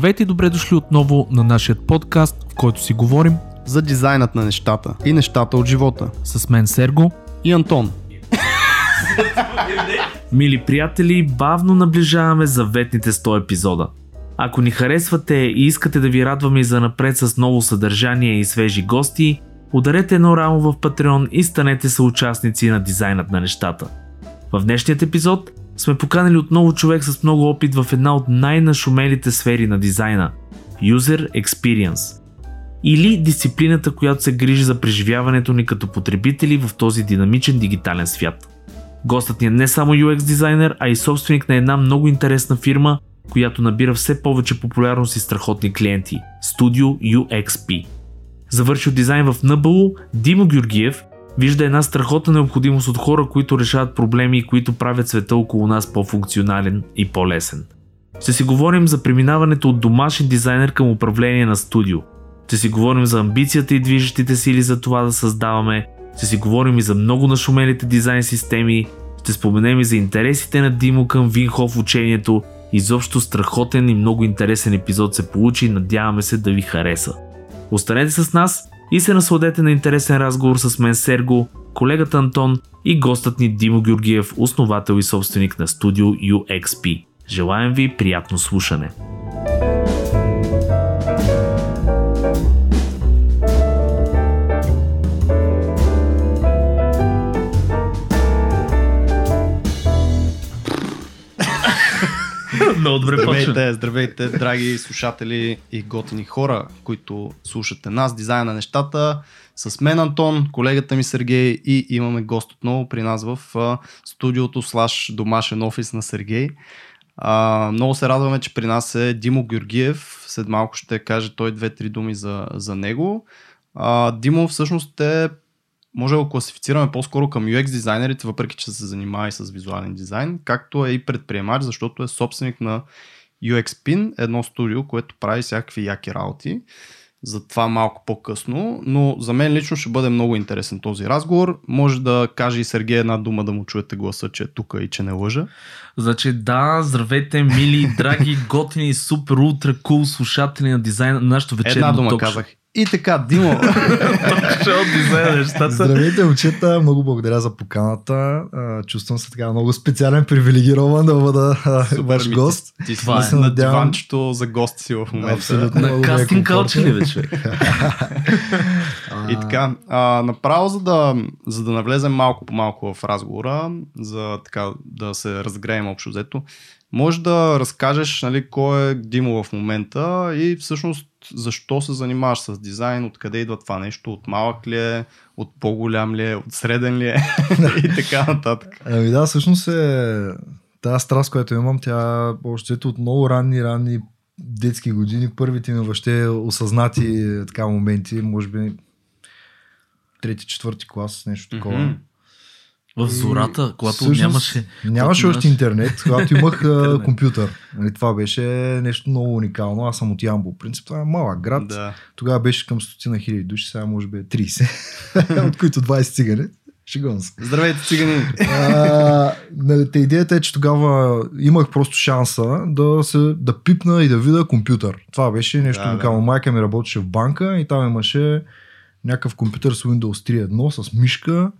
Здравейте и добре дошли отново на нашия подкаст, в който си говорим за дизайнът на нещата и нещата от живота. с мен Серго. И Антон. Мили приятели, бавно наближаваме заветните 100 епизода. Ако ни харесвате и искате да ви радваме и за напред с ново съдържание и свежи гости, ударете едно рамо в Patreon и станете съучастници на дизайнът на нещата. В днешният епизод сме поканали отново човек с много опит в една от най-нашумелите сфери на дизайна – User Experience. Или дисциплината, която се грижи за преживяването ни като потребители в този динамичен дигитален свят. Гостът ни е не само UX дизайнер, а и собственик на една много интересна фирма, която набира все повече популярност и страхотни клиенти – Studio UXP. Завършил дизайн в НБУ, Димо Георгиев вижда една страхотна необходимост от хора, които решават проблеми и които правят света около нас по-функционален и по-лесен. Ще си говорим за преминаването от домашен дизайнер към управление на студио. Ще си говорим за амбицията и движещите сили за това да създаваме. Ще си говорим и за много нашумелите дизайн системи. Ще споменем и за интересите на Димо към Винхо в учението. Изобщо страхотен и много интересен епизод се получи и надяваме се да ви хареса. Останете с нас и се насладете на интересен разговор с мен Серго, колегата Антон и гостът ни Димо Георгиев, основател и собственик на студио UXP. Желаем ви приятно слушане! Много добре почна. Здравейте, здравейте, драги слушатели и готини хора, които слушате нас, дизайн на нещата. С мен Антон, колегата ми Сергей и имаме гост отново при нас в студиото слаш домашен офис на Сергей. А, много се радваме, че при нас е Димо Георгиев. След малко ще каже той две-три думи за, за него. А, Димо всъщност е може да го класифицираме по-скоро към UX дизайнерите, въпреки че се занимава и с визуален дизайн, както е и предприемач, защото е собственик на UXPin, едно студио, което прави всякакви яки работи. За това малко по-късно, но за мен лично ще бъде много интересен този разговор. Може да каже и Сергей една дума да му чуете гласа, че е тук и че не лъжа. Значи да, здравейте, мили, драги, готини, супер, ултра, кул слушатели на дизайна на нашото вечерно Една дума ток казах. И така, Димо. Здравейте, момчета, много благодаря за поканата. Чувствам се така много специален, привилегирован да бъда ваш гост. Ти си Това на, е. на надявам. диванчето за гости си в момента. Абсолютно. На е кастинг каучи ли бе, човек? И така, а, направо за да, за да навлезем малко по малко в разговора, за така да се разгреем общо взето, може да разкажеш нали, кой е Димо в момента и всъщност защо се занимаваш с дизайн, откъде идва това нещо, от малък ли е, от по-голям ли е, от среден ли е и така нататък. Ами да, всъщност е тази страст, която имам, тя още от много ранни, ранни детски години, първите ми въобще осъзнати така моменти, може би трети, четвърти клас, нещо такова. Мгм. В И зората, когато всъщност нямаше... Нямаше още интернет, когато имах Интернет. компютър. Нали, това беше нещо много уникално. Аз съм от Ямбол. В принцип това е малък град. Да. Тогава беше към стотина хиляди души, сега може би е 30, от които 20 цигани. Шегувам се. Здравейте, цигани! А, нали, те идеята е, че тогава имах просто шанса да, се, да пипна и да видя компютър. Това беше нещо Да, да. уникално. Майка ми работеше в банка и там имаше някакъв компютър с Windows 3.1 с мишка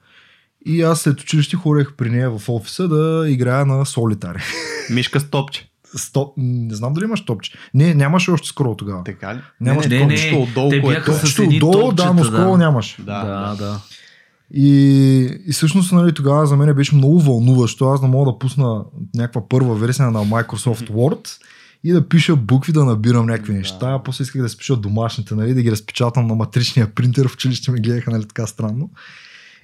и аз след училище ходех при нея в офиса да играя на солитари. Мишка с топче. Стоп, не знам дали имаш топче. Не, нямаше още скоро тогава. Така ли? Нямаш не, не, не, отдолу, те което... бяха с Точно едни отдолу, да, но топчета, скоро да. нямаш. Да, да, да. И, и всъщност нали, тогава за мен беше много вълнуващо. Аз не мога да пусна някаква първа версия на Microsoft Word и да пиша букви, да набирам някакви Да. неща. После исках да си пиша домашните, нали, да ги разпечатам на матричния принтер. В училище ме гледаха нали, така странно.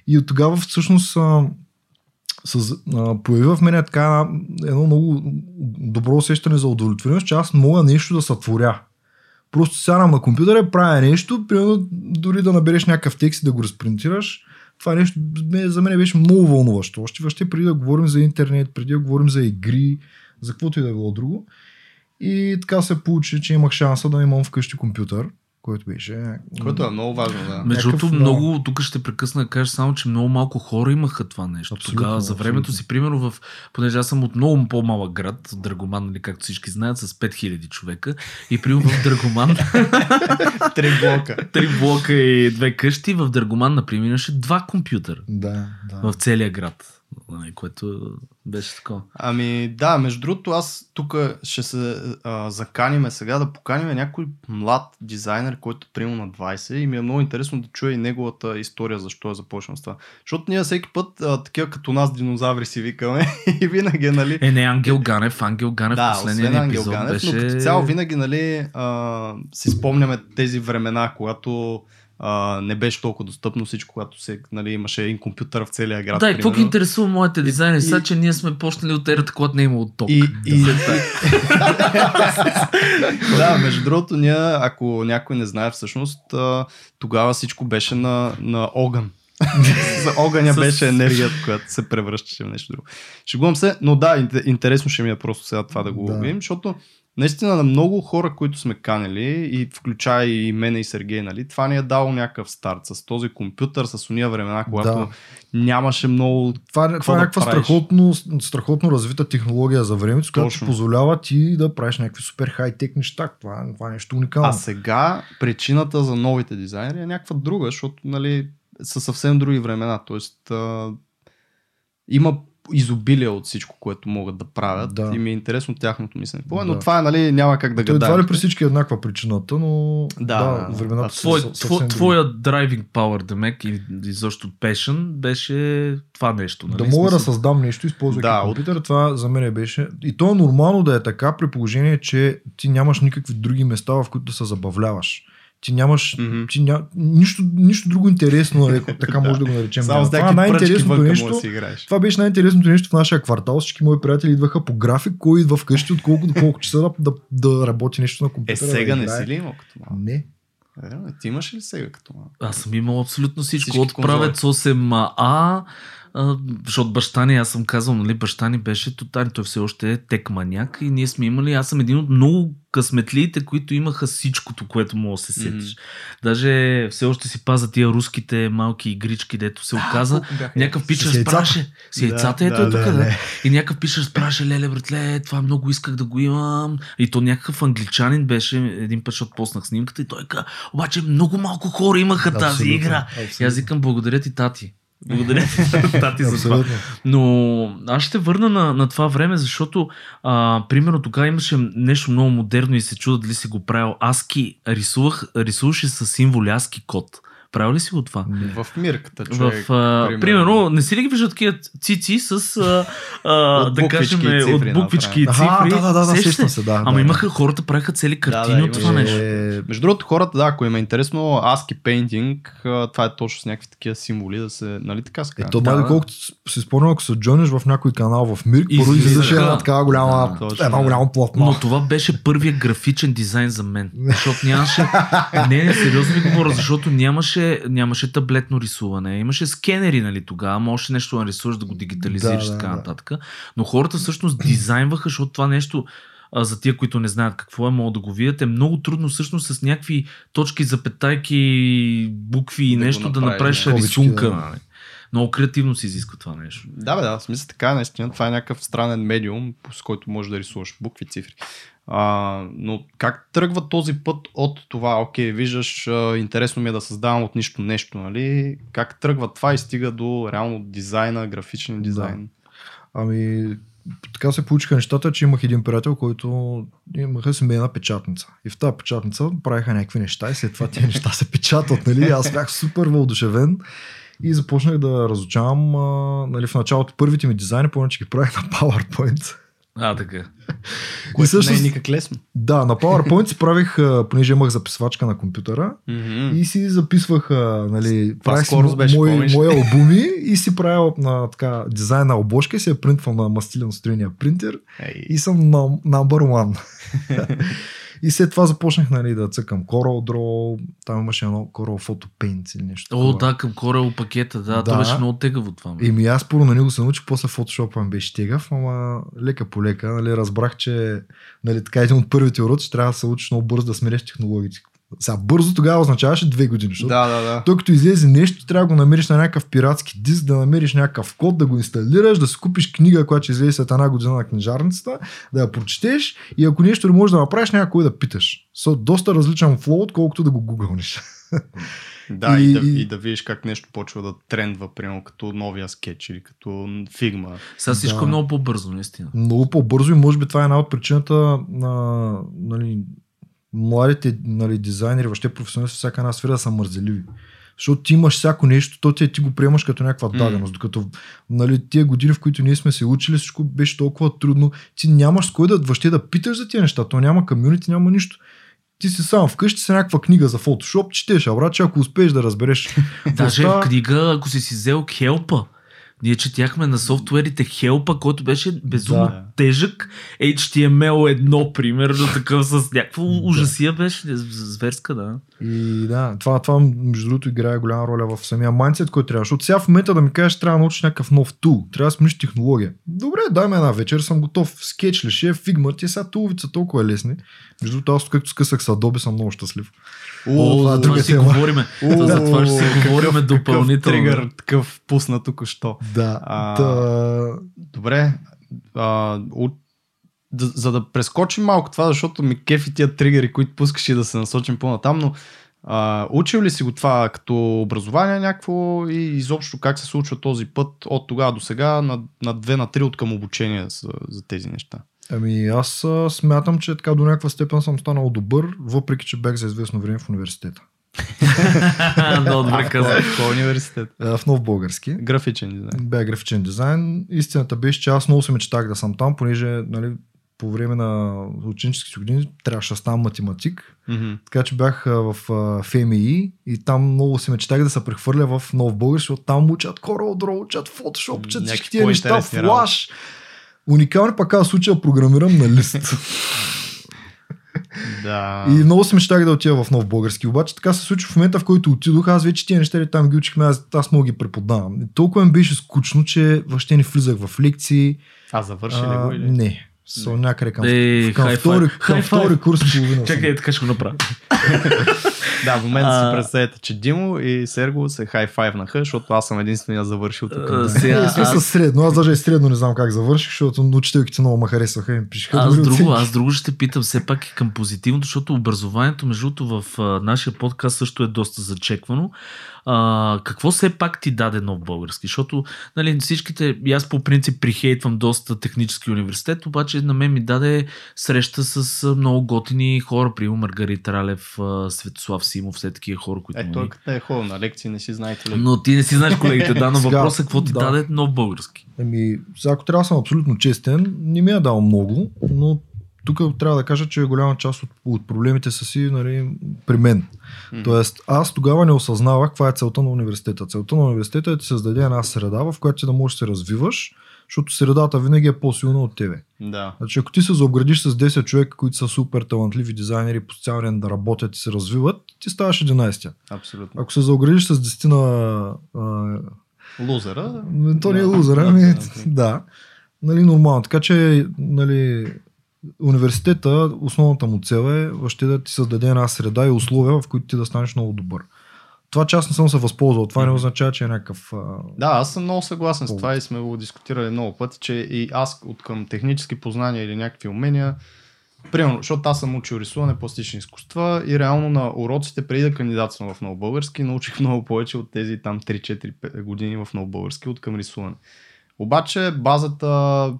И от тогава всъщност а, с, а, появи в мен така едно много добро усещане за удовлетвореност, че аз мога нещо да сътворя. Просто сядам на компютъра, правя нещо, примерно дори да набереш някакъв текст и да го разпринтираш. Това нещо за мен беше много вълнуващо. Още въобще преди да говорим за интернет, преди да говорим за игри, за каквото и да било друго. И така се получи, че имах шанса да имам вкъщи компютър, който беше... Което е много важно, да. Между другото, много, тук ще прекъсна да кажа само, че много малко хора имаха това нещо. Абсолютно, Тогава, за времето абсолютно. си, примерно, в, понеже аз съм от много по-малък град, Драгоман, нали, както всички знаят, с 5000 човека. И примерно в Драгоман, Три блока. три блока и две къщи, в Драгоман, например, имаше два компютъра Да, да. в целия град. Нали, Което беше такова. Ами да, между другото, аз тук ще се а, заканиме сега да поканим някой млад дизайнер, който е на 20 и ми е много интересно да чуя и неговата история, защо е започнал с това. Защото ние всеки път, а, такива като нас динозаври си викаме и винаги, нали, Е, не, Ангел Ганев. Ангел Ганев да, последния освен Ангел Ганев, беше... но като цяло винаги, нали, а, си спомняме тези времена, когато а, не беше толкова достъпно всичко, когато се, нали, имаше един компютър в целия град. Да, и какво ги интересува моите дизайнери? и- Сега, че ние сме почнали от ерата, когато не е имало ток. И, и... да, между другото, ние, ако някой не знае всъщност, тогава всичко беше на, на огън. За огъня беше енергията, която се превръщаше в нещо друго. Шегувам се, но да, инте- интересно ще ми е просто сега това да го Да. видим, защото наистина на много хора, които сме канели, и включая и мене и Сергей, нали, това ни е дало някакъв старт с този компютър, с уния времена, когато Да. нямаше много Това, е- това е някаква правиш? страхотно, страхотно развита технология за времето, с която ти позволява ти да правиш някакви супер хай-тек неща. Това, това е нещо уникално. А сега причината за новите дизайнери е някаква друга, защото нали, са съвсем други времена. Тоест а, има изобилие от всичко, което могат да правят Да. и ми е интересно тяхното мислене. Да. Но това е, нали, няма как да гадаем. ли при всички е еднаква причината, но Да, да, времената са Твой, съ- тво, съвсем други. твоя driving power, Демек, или изобщо passion, беше това нещо. Нали? Да мога да създам нещо, използвайки Да, да, от- компютър, това за мен беше. И то е нормално да е така, при положение, че ти нямаш никакви други места, в които да се забавляваш. Ти нямаш Мгм. ти ня... нищо, нищо друго интересно, нали, така може да го наречем. Само с Това е най-интересното нещо. да си играеш. Това беше най-интересното нещо в нашия квартал. Всички мои приятели идваха по график, кой идва вкъщи, от колко до колко часа да, да, да работи нещо на Е, компютъра. сега да не си ли имал като малък? Не. Е, ти имаш ли сега като малък? Аз съм имал абсолютно всичко. Всички от правец 8А, а, защото баща ни, аз съм казал, нали, баща ни беше тотален, той все още е тек маняк и ние сме имали, аз съм един от много късметлиите, които имаха всичкото, което мога да се сетиш. Даже все още си паза тия руските малки игрички, дето се оказа. Някакъв пич С яйцата. разпраше. С яйцата, ето да, е тук, да, да. да. И някакъв пич разпраше, леле, братле, това много исках да го имам. И то някакъв англичанин беше, един път, защото поснах снимката и той каза, обаче много малко хора имаха тази Абсолютно, игра. абсолютно. И аз викам, благодаря ти, тати. Благодаря ти, тати, за това. Но аз ще върна на, на това време, защото а, примерно тогава имаше нещо много модерно и се чуда дали си го правил. Аски рисувах, рисуваше с символи Аски код. Правил ли си го това? Не. В мирката, В, човек. а, примерно, не си ли ги виждат такива цици с, а, а, да кажем, буквички и цифри от буквички и цифри? Аха, да, да, да, да, сещам се? да. Ама да, имаха, хората правиха цели картини да, от това имаше- нещо. Е, Между другото, хората, да, ако им е интересно, ASCII Painting, а, това е точно с някакви такива символи, да се, нали така се Е, казва? то Да, май, да. доколкото си спомням, ако се джойнеш в някой канал в Мирк, първо излизаше една такава голяма, Да, едно да. голямо платно. Но това беше първият графичен дизайн за мен. Защото нямаше. Не, не, сериозно ви говоря, защото нямаше, нямаше таблетно рисуване. Имаше скенери, нали, тогава. Можеше нещо да нарисуваш, да го дигитализираш Да, и да, така да. нататък. Но хората всъщност дизайнваха, защото това нещо а, за тия, които не знаят какво е, могат да го видят, е много трудно всъщност с някакви точки, запетайки, букви и Да нещо да направиш, да. рисунка. Да. нали. Много креативно се изисква това нещо. Да, бе, да, в смисъл така, наистина, това е някакъв странен медиум, с който можеш да рисуваш букви, цифри. А, но как тръгва този път от това, окей, виждаш, а, интересно ми е да създавам от нищо нещо, нали? Как тръгва това и стига до реално дизайна, графичен дизайн? Ами, така се получиха нещата, че имах един приятел, който имаха семейна печатница. И в тази печатница правиха някакви неща и след това тези неща се печатат, нали? Аз бях супер въодушевен и започнах да разучавам, а, нали, в началото първите ми дизайни, помня, че ги правих на PowerPoint. А, така. Което всъщност- не е никак лесно. Да, на PowerPoint си правих, понеже имах записвачка на компютъра, и си записвах, нали, правих си мои, албуми и си правил на така дизайн на обложка и си я принтвам на мастилен строения принтер Ей, и съм на number one. и след това започнах нали, да цъкам Coral Draw, там имаше едно Coral Photo Paint или нещо. О, такова. да, към Corel пакета, да, Да. това беше много тегаво това. бе. И ми аз първо на него се научих, после Photoshop ми беше тегав, ама лека по лека, нали, разбрах, че нали, така един от първите уроци трябва да се учиш много бързо да смиреш технологиите. Сега бързо тогава означаваше две години. Защото Да, да, да. той като излезе нещо, трябва да го намериш на някакъв пиратски диск, да намериш някакъв код, да го инсталираш, да си купиш книга, която ще излезе след една година на книжарницата, да я прочетеш и ако нещо не можеш да направиш, няма кой да питаш. Со доста различен флоу, отколкото да го гугълниш. Да, и, И- да, и- да видиш как нещо почва да трендва, примерно като новия скетч или като фигма. Сега всичко Да. много по-бързо, наистина. Много по-бързо и може би това е една от причината на нали, младите нали, дизайнери, въобще професионалисти всяка една сфера да са мързеливи. Защото ти имаш всяко нещо, то ти, ти го приемаш като някаква М. даденост. Докато нали, тия години, в които ние сме се учили, всичко беше толкова трудно. Ти нямаш с кой да въобще да питаш за тия неща. То няма комюнити, няма нищо. Ти си сам вкъщи с някаква книга за фотошоп, четеш, а брат, че ако успееш да разбереш. Даже в книга, ако си си взел Хелпа, ние четяхме на софтуерите Хелпа, който беше безумно Да. тежък. HTML едно, примерно, такъв с някаква ужасия беше. Зверска, да. И да, това, това между другото играе голяма роля в самия майндсет, който трябва. Защото сега в момента да ми кажеш, трябва да научиш някакъв нов тул, трябва да смениш технология. Добре, дай ме една вечер, съм готов. Скетч ли ще, фигма, ти сега туловите са толкова лесни. Между другото, аз както скъсах с Adobe съм много щастлив. О, това е друга това ще си говориме. За това ще си говориме допълнително. тригър, такъв пусна току-що. Да. А, Та, Добре. От, да, за да прескочим малко това, защото ми кефи тия тригъри, които пускаш и да се насочим по-натам, но а, учил ли си го това като образование някакво и изобщо как се случва този път от тогава до сега на, на 2 на 3 от към обучение за, за тези неща? Ами аз а, смятам, че така до някаква степен съм станал добър, въпреки че бях за известно време в университета. Много добре казах. В кой университет? В нов български. Графичен дизайн. Бях графичен дизайн. Истината беше, че аз много се мечтах да съм там, понеже нали, по време на ученическите години трябваше да ставам математик. Така че бях в ФМИ и там много се мечтах да се прехвърля в нов българ, защото там учат CorelDRAW, учат Photoshop, учат всички тия неща, Flash. Уникални пък аз случая програмирам на лист. Да. И много се мечтах да отида в нов български. Обаче така се случи в момента, в който отидох. Аз вече тия неща там ги учихме, аз, аз мога ги преподавам. И толкова ми беше скучно, че въобще не влизах в лекции. А завърши ли го или? не. Со някъде към, Е, към, втори, към втори курс половина. Чакай, така ще го направя. Да, в момента си представете, че Димо и Серго се хай-файвнаха, защото аз съм единствения завършил тук. Да. Сега, Е, в смисъл аз- средно. Аз даже и средно не знам как завърших, защото учителките много ме харесваха и пишеха Аз друго, аз друго ще питам все пак и към позитивното, защото образованието, между другото, в нашия подкаст също е доста зачеквано. А, какво все пак ти даде нов български? Защото нали, всичките, и аз по принцип прихейтвам доста технически университет, обаче на мен ми даде среща с много готини хора, примерно Маргарита Ралев, Светослав Симов, все такива хора, които... Е, той като е ходил на лекции, не си знаете ли? Но ти не си знаеш колегите, да, но въпросът е какво ти да. даде нов български. Еми, сега ако трябва да съм абсолютно честен, не ми е дал много, но тук трябва да кажа, че голяма част от, от проблемите са си нали, при мен. Тоест, аз тогава не осъзнавах каква е целта на университета. Целта на университета е да ти създаде една среда, в която ти да можеш да се развиваш, защото средата винаги е по-силна от тебе. Да. Значи, ако ти се заобградиш с 10 човека, които са супер талантливи дизайнери, по цял ден да работят и се развиват, ти ставаш 11 Абсолютно. Ако се заоградиш с 10 на а, Лузера. то не е да, ами да. Нали, нормално. Така че, нали, университета, основната му цел е въобще да ти създаде една среда и условия, в които ти да станеш много добър. Това, че аз не съм се възползвал, това не означава, че е някакъв... А... Да, аз съм много съгласен с това и сме го дискутирали много пъти, че и аз от към технически познания или някакви умения, примерно, защото аз съм учил рисуване, пластични изкуства и реално на уроците преди да кандидатствам в много български, научих много повече от тези там 3-4 години в много български от към рисуване. Обаче базата,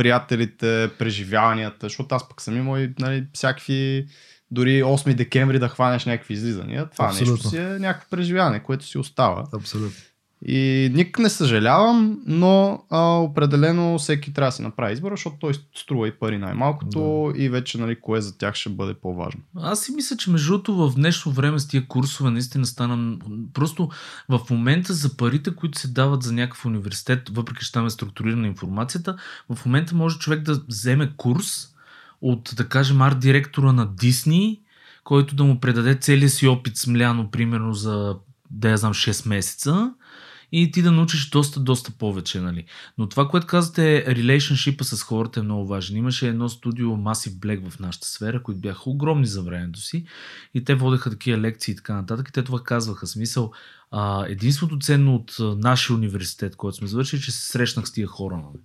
приятелите, преживяванията, защото аз пък съм имал и нали, всякакви дори 8 декември да хванеш някакви излизания. Това Абсолютно. нещо си е някакво преживяване, което си остава. Абсолютно. И никак не съжалявам, но а, определено всеки трябва да си направи избора, защото той струва и пари най-малкото и вече нали, кое за тях ще бъде по-важно. Аз си мисля, че между другото в днешно време с тия курсове наистина стана просто в момента за парите, които се дават за някакъв университет, въпреки че там е структурирана информацията, в момента може човек да вземе курс от, да кажем, арт-директора на Дисни, който да му предаде целия си опит с Мляно, примерно за, да я знам, 6 месеца и ти да научиш доста, доста повече, нали. Но това, което казвате, relationship с хората е много важен. Имаше едно студио Massive Black в нашата сфера, които бяха огромни за времето си и те водеха такива лекции и така нататък. И те това казваха. Смисъл, а, единството ценно от нашия университет, който сме завършили, че се срещнах с тия хора. Нали.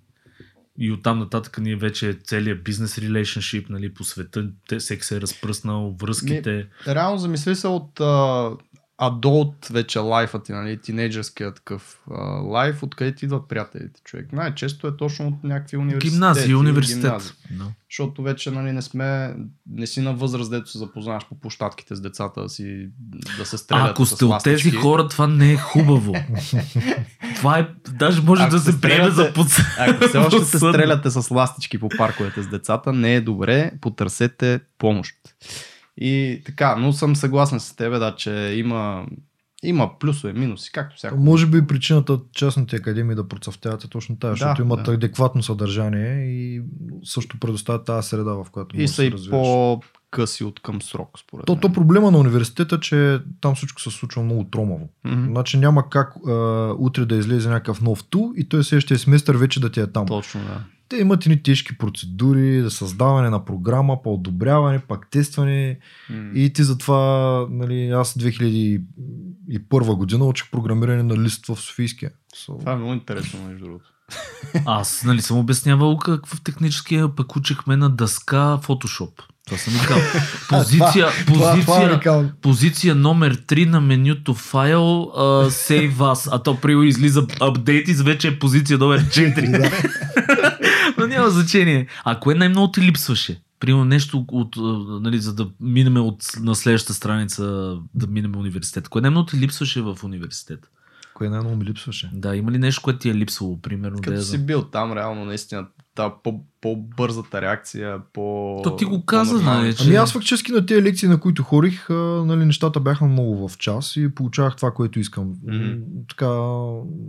И оттам нататък ние вече целият бизнес relationship нали, по света, те, всеки се е разпръснал, връзките. Реално замисли се от а, адолт вече лайфа ти, нали, тинейджърския такъв а, лайф, откъде ти идват приятелите човек. Най-често е точно от някакви университети. Гимназия, университет. гимназии. No. Защото вече нали, не сме, не си на възраст, дето се запознаваш по площадките с децата да си да се стрелят Ако сте от тези хора, това не е хубаво. това е, даже може Ако да се приеме за стреляте- под... Ако все още се стреляте с ластички по парковете с децата, не е добре, потърсете помощ. И така, но съм съгласен с тебе, да, че има, има плюсове, минуси, както всяко. Може би причината частните академии да процъфтяват е точно тази, защото Да, имат да. адекватно съдържание и също предоставят тази среда, в която И са да и се развиваш. по-къси от към срок, според То, мен. то проблема на университета, че там всичко се случва много тромаво. Мгм. Значи няма как а, утре да излезе някакъв нов тул и той следващия семестър вече да ти е там. Точно, да. Те имат едни тежки процедури за създаване на програма, по одобряване, пак тестване М. и ти затова, нали, аз 2001 година учих програмиране на лист в Софийския. So, Това е много интересно, между другото. Аз нали съм обяснявал какъв техническия, пък учихме на дъска Photoshop. Това съм ви казал. Позиция, позиция, позиция номер 3 на менюто файл uh, Save As, а то при излиза апдейт и вече е позиция номер 4. Но няма значение. А кое най-много ти липсваше? Примерно нещо, от, нали, за да минем от, на следващата страница, да минем университет. Кое най-много ти липсваше в университет? Кое най-много ми липсваше? Да, има ли нещо, което ти е липсвало, примерно? да Като я си бил там, реално, наистина, та по, по-бързата реакция, по... То ти го каза, нали, че- Ами аз фактически на тези лекции, на които хорих, нали, нещата бяха много в час и получавах това, което искам. М, Така,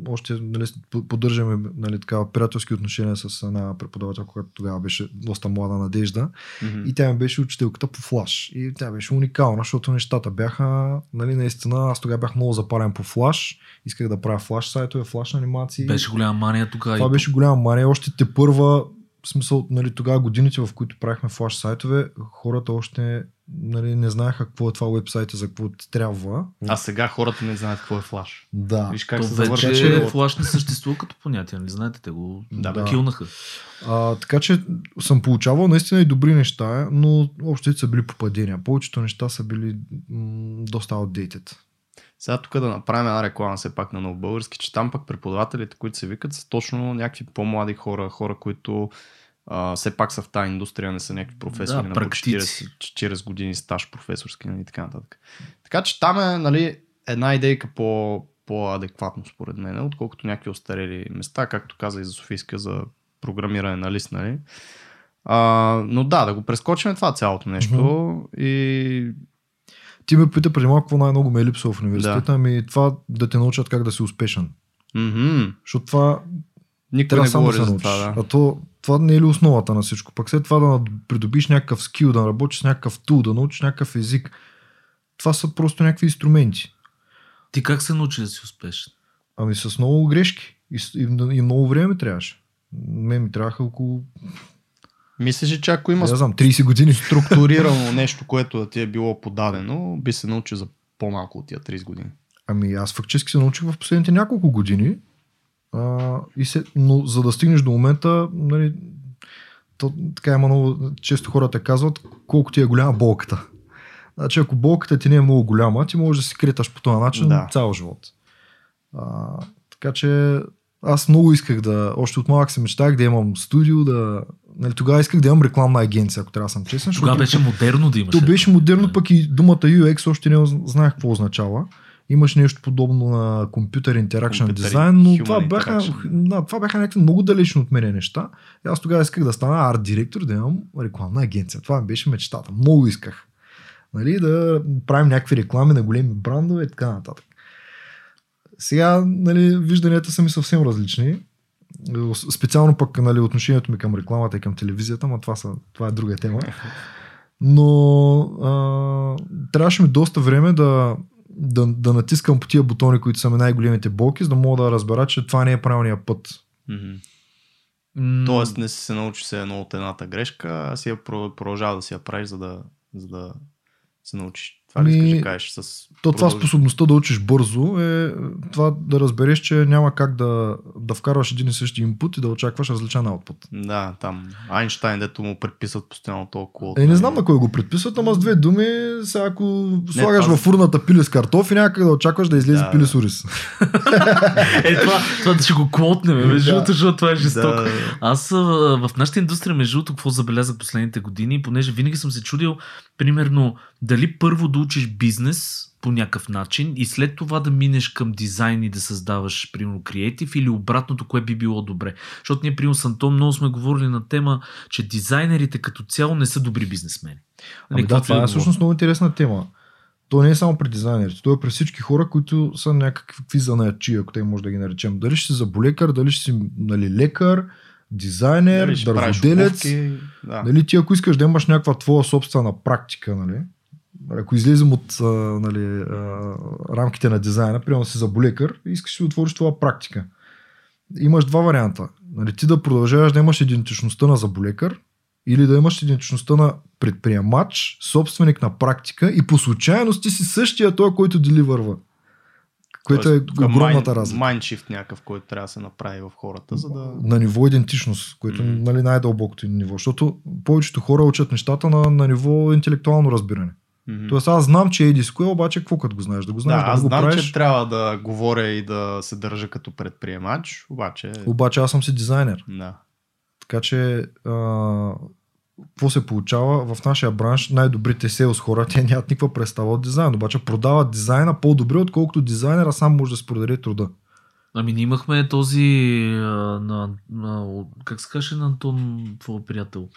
още нали, по- поддържаме нали, така, приятелски отношения с една преподавателка, която тогава беше доста млада надежда. Мгм. И тя ми беше учителката по флаш. И тя беше уникална, защото нещата бяха, нали, наистина, аз тогава бях много запален по флаш. Исках да правя флаш сайтове, флаш анимации. Беше голяма мания тогава. Това и- беше голяма мания. Още те първа, в смисъл, нали, тогава годините, в които правихме флаш сайтове, хората още нали, не знаеха какво е това вебсайта, за какво трябва. А сега хората не знаят какво е флаш. Да. Виж как То се вече завършва. флаш не съществува като понятие, нали знаете, те го Да, да, килнаха. А, така че съм получавал наистина и добри неща, но още са били попадения. Повечето неща са били м- доста outdated. Сега тук да направим една реклама все пак на нов български, че там пък преподавателите, които се викат, са точно някакви по-млади хора, хора, които а, все пак са в тази индустрия, не са някакви професори Да, на по практици. 40, 40 години стаж професорски нали, и така нататък. Така че там е нали, една идейка по, по-адекватно според мен, отколкото някакви остарели места, както каза и за Софийска, за програмиране на лист, нали. А, но да, да го прескочим това цялото нещо и Ти ме пита преди малко какво най-много ме е липсвало в университета, ами това да те научат как да си успешен. Защото това никой трябва не само да говори се за научиш. това. Да. А то, това не е ли основата на всичко? Пък след това да придобиш някакъв скил, да работиш с някакъв тул, да научиш някакъв език. Това са просто някакви инструменти. Ти как се научи да си успешен? Ами с много грешки. И, и, и много време трябваше. Мен ми трябваха около, Мислиш, ли, че ако има знам, 30 години. структурирано нещо, което да ти е било подадено, би се научил за по-малко от тия 30 години. Ами аз фактически се научих в последните няколко години. А, и се, но за да стигнеш до момента, нали, то, така има много, често хората казват, колко ти е голяма болката. Значи ако болката ти не е много голяма, ти можеш да си креташ по този начин да. цял живот. А, така че аз много исках да, още от малък се мечтах да имам студио, да, нали, тогава исках да имам рекламна агенция, ако трябва да съм честен. Тогава защото- беше модерно да имаш. то е. беше модерно, пък и думата UX още не знаех какво означава. Имаш нещо подобно на компютър Interaction Design, но това бяха, да, това бяха някакви много далечни от мене неща. И аз тогава исках да стана арт директор, да имам рекламна агенция. Това ми беше мечтата. Много исках. Нали, да правим някакви реклами на големи брандове и така нататък. Сега нали, вижданията са ми съвсем различни. Специално пък нали, отношението ми към рекламата и към телевизията, но това, са, това е друга тема. Но а, трябваше ми доста време да, да, да натискам по тия бутони, които са ми най-големите болки, за да мога да разбера, че това не е правилният път. М, Тоест не си се научи се едно от едната грешка, а си я про- продължава да си я правиш, за да, за да се научиш. Това ли искаш да кажеш с... То това способността да учиш бързо е това да разбереш, че няма как да, да вкарваш един и същи инпут и да очакваш различен аутпут. Да, там Айнштайн, дето му предписват постоянно толкова. Е, не знам на кой го предписват, ама с две думи, сега ако слагаш това- в урната пили с картофи, някак да очакваш да излезе Да, пили да. с ориз. Е, това, това да ще го клотнем, между Да. другото, защото това е жестоко. Да, Аз в нашата индустрия, между другото, какво забелязах последните години, понеже винаги съм се чудил, примерно, дали първо да учиш бизнес по някакъв начин и след това да минеш към дизайн и да създаваш, примерно, креатив или обратното, кое би било добре. Защото ние, примерно, с Антон много сме говорили на тема, че дизайнерите като цяло не са добри бизнесмени. Ами да, това е всъщност много интересна тема. То не е само при дизайнерите, то е при всички хора, които са някакви занаячи, ако те може да ги наречем. Дали ще си заболекар, дали ще си нали, лекар, дизайнер, правиш дърводелец. обувки, Да. Нали, ти ако искаш да имаш някаква твоя собствена практика, нали, ако излезем от нали, рамките на дизайна, примерно си заболекар, искаш да си отвориш това практика. Имаш два варианта. Нали, ти да продължаваш да имаш идентичността на заболекар или да имаш идентичността на предприемач, собственик на практика и по случайност ти си същия той, който деливърва. Което е тук огромната майн- разлика. Майндшифт някакъв, който трябва да се направи в хората, за да... на ниво идентичност, което е Мгм. нали, най-дълбокото ниво. Защото повечето хора учат нещата на, на ниво интелектуално разбиране. Мгм. Тоест аз знам, че еди с кое, обаче какво като го знаеш? Да го Да, знаеш, да, аз го знам, правиш. че трябва да говоря и да се държа като предприемач, обаче... Обаче аз съм си дизайнер. Да. Така че а, какво се получава в нашия бранш? Най-добрите селс хора, те нямат никаква представа от дизайн, обаче продават дизайна по-добре, отколкото дизайнера сам може да продаде труда. Ами ние имахме този а, на, на, как се каже на Антон, твой приятел,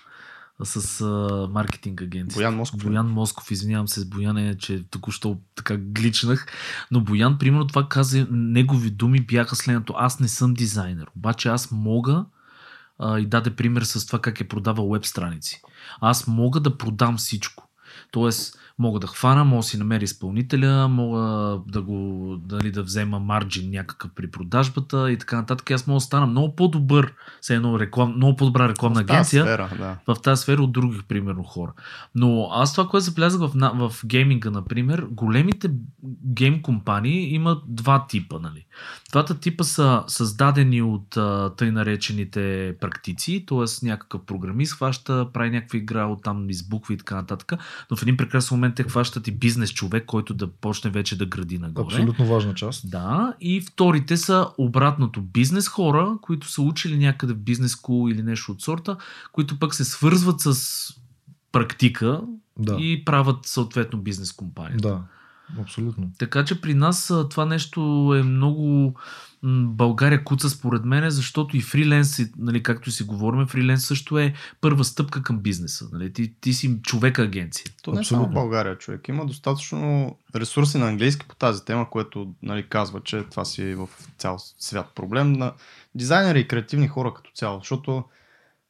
с а, маркетинг агенция. Боян Москов. Боян Москов, извинявам се с Бояне, че току-що така гличнах, но Боян, примерно това каза, негови думи бяха следното. Аз не съм дизайнер, обаче аз мога а, и даде пример с това как е продавал веб страници. Аз мога да продам всичко. Тоест, мога да хвана, мога да си намеря изпълнителя, мога да го, дали да взема марджин някакъв при продажбата и така нататък. Аз мога да стана много по-добър, все едно реклам, много по-добра рекламна В агенция Сфера, да. в тази сфера от други, примерно, хора. Но аз това, което забелязах в, в гейминга, например, големите гейм компании имат два типа. Нали? Двата типа са създадени от а, тъй наречените практици, т.е. някакъв програмист хваща, прави някаква игра от там избуква и така нататък, но в един прекрасен момент те хващат и бизнес човек, който да почне вече да гради нагоре. Абсолютно важна част. Да, и вторите са обратното бизнес хора, които са учили някъде в бизнес скул или нещо от сорта, които пък се свързват с практика Да, и правят съответно бизнес компания. да, абсолютно. Така че при нас това нещо е много България куца според мен, защото и фриленс, нали, както си говорим, фриленс също е първа стъпка към бизнеса. Нали? Ти, ти си човека агенция. То не е само Абсолютно. в България, човек. Има достатъчно ресурси на английски по тази тема, което нали, казва, че това си е в цял свят проблем на дизайнери и креативни хора като цяло, защото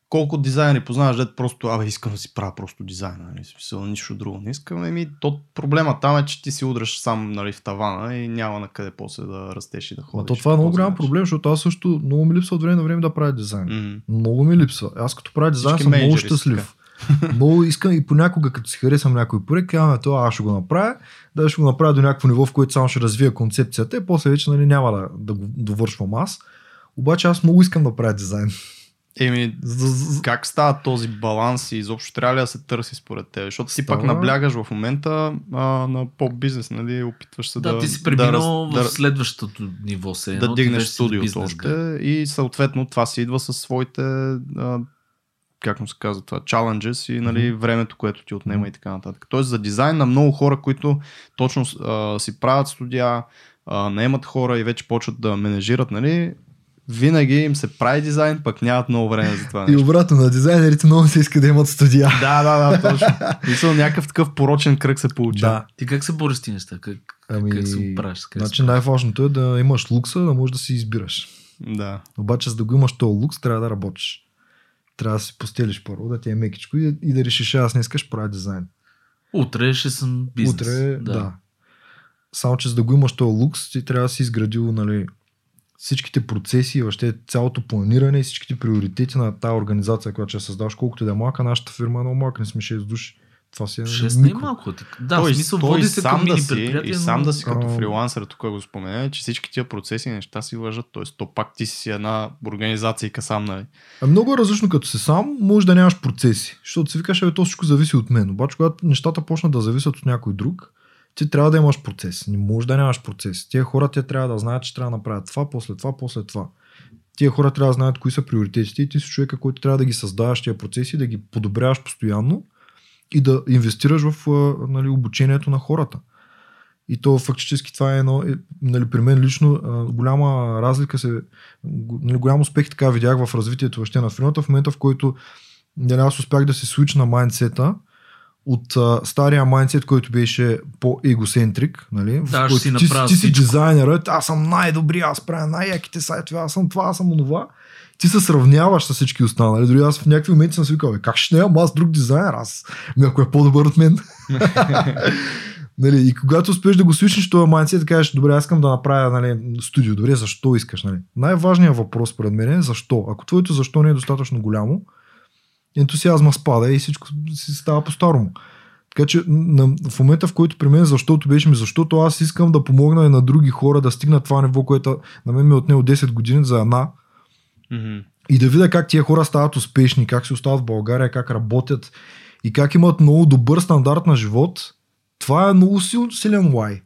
колко дизайнери познаваш, дето просто, абе, искам да си правя просто дизайна, нали, смисъл, нищо друго не искам. Еми, то проблема там е, че ти си удръш сам нали, в тавана и няма на къде после да растеш и да ходиш. Ма то това е много голям проблем, защото аз също много ми липсва от време на време да правя дизайн. Мгм. Много ми липсва. Аз като правя дизайн Всички съм много щастлив. много искам и понякога, като си харесам някой проект, казваме това, аз ще го направя, да ще го направя до някакво ниво, в което само ще развия концепцията и после вече нали, няма да, да го довършвам аз. Обаче аз много искам да правя дизайн. Еми, как става този баланс и изобщо трябва ли да се търси според теб? Защото ти Става. пък наблягаш в момента а, на поп-бизнес, нали? Опитваш се Да, да... ти си преминал да, в да, следващото ниво се. да дигнеш студиото още и съответно това си идва със своите а, как му се казва това, challenges и нали, времето, което ти отнема и така нататък. Тоест за дизайн на много хора, които точно а, си правят студия, а, наемат хора и вече почват да менежират, нали, винаги им се прави дизайн, пък нямат много време за това. И нещо. обратно на дизайнерите много се иска да имат студия. Да, да, да, точно. Мисля, някакъв такъв порочен кръг се получава. Да. Ти как се бориш с? Как, Ами, как се оправиш? Значи най-важното е да имаш лукса, да можеш да си избираш. Да. Обаче за да го имаш този лукс, трябва да работиш. Трябва да си постелиш първо, да ти е мекичко и, и да решиш, аз не искаш правя дизайн. Утре ще съм бизнес. Утре, да. да. Само, че за да го имаш този лукс, ти трябва да си изградил нали, всичките процеси, въобще цялото планиране и всичките приоритети на тази организация, която ще създаваш, колкото да е малка, нашата фирма е много малка, не сме 6 души. Това си е 6 не е малко. Да, той, в смисъл той води се сам да си, и сам но... да си като А. фрилансър, тук го спомена, че всички тия процеси и неща си въжат, т.е. то пак ти си една организация сам, нали? А много е различно като си сам, може да нямаш процеси. Защото си викаш, бе, то всичко зависи от мен. Обаче, когато нещата почнат да зависят от някой друг, ти трябва да имаш процес. Не може да нямаш процес. Тия хора те трябва да знаят, че трябва да направят това, после това, после това. Тия хора трябва да знаят кои са приоритетите и ти си човека, който трябва да ги създаваш тия процеси, да ги подобряваш постоянно и да инвестираш в нали, обучението на хората. И то фактически това е едно, е, нали, при мен лично голяма разлика се, нали, голям успех така видях в развитието въобще на фирмата в момента, в който нали, аз успях да се switch на майндсета от а, стария майндсет, който беше по-егоцентрик, нали, в Да, който си ти, ти си дизайнерът, аз съм най-добри, аз правя най-яките сайтове, аз съм това, аз съм онова. Ти се сравняваш с всички останали. Дори аз в някакви моменти съм си викал, «Бе, как ще не, аз друг дизайнер, аз ако е по-добър от мен. нали, и когато успееш да го свичнеш този майндсет, да кажеш, добре, аз искам да направя нали, студио. Добре, защо искаш? Нали? Най-важният въпрос пред мен е защо. Ако твоето защо не е достатъчно голямо, ентусиазма спада и всичко си става по-старому. Така че на, в момента, в който при мен защото беше ми, защото аз искам да помогна и на други хора да стигнат това ниво, което на мен ми е отнело 10 години за една, Мгм. и да видя как тия хора стават успешни, как се остават в България, как работят и как имат много добър стандарт на живот, това е много сил, силен лай.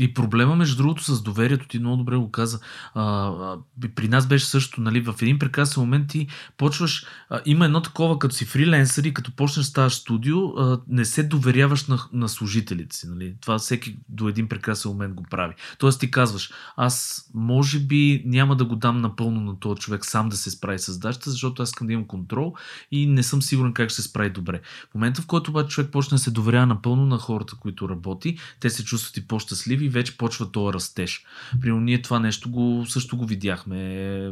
И проблема, между другото, с доверието, ти много добре го каза. А, при нас беше също, нали, в един прекрасен момент ти почваш, а, има едно такова, като си фриленсър и като почнеш ставаш студио, а, не се доверяваш на, на служителите си. Нали? Това всеки до един прекрасен момент го прави. Тоест ти казваш, аз може би няма да го дам напълно на този човек сам да се справи с задачата, защото аз искам да имам контрол и не съм сигурен как ще се справи добре. В момента, в който обаче човек почне да се доверява напълно на хората, които работи, те се чувстват и по-щастливи и вече почва този растеж. Примерно ние това нещо го, също го видяхме.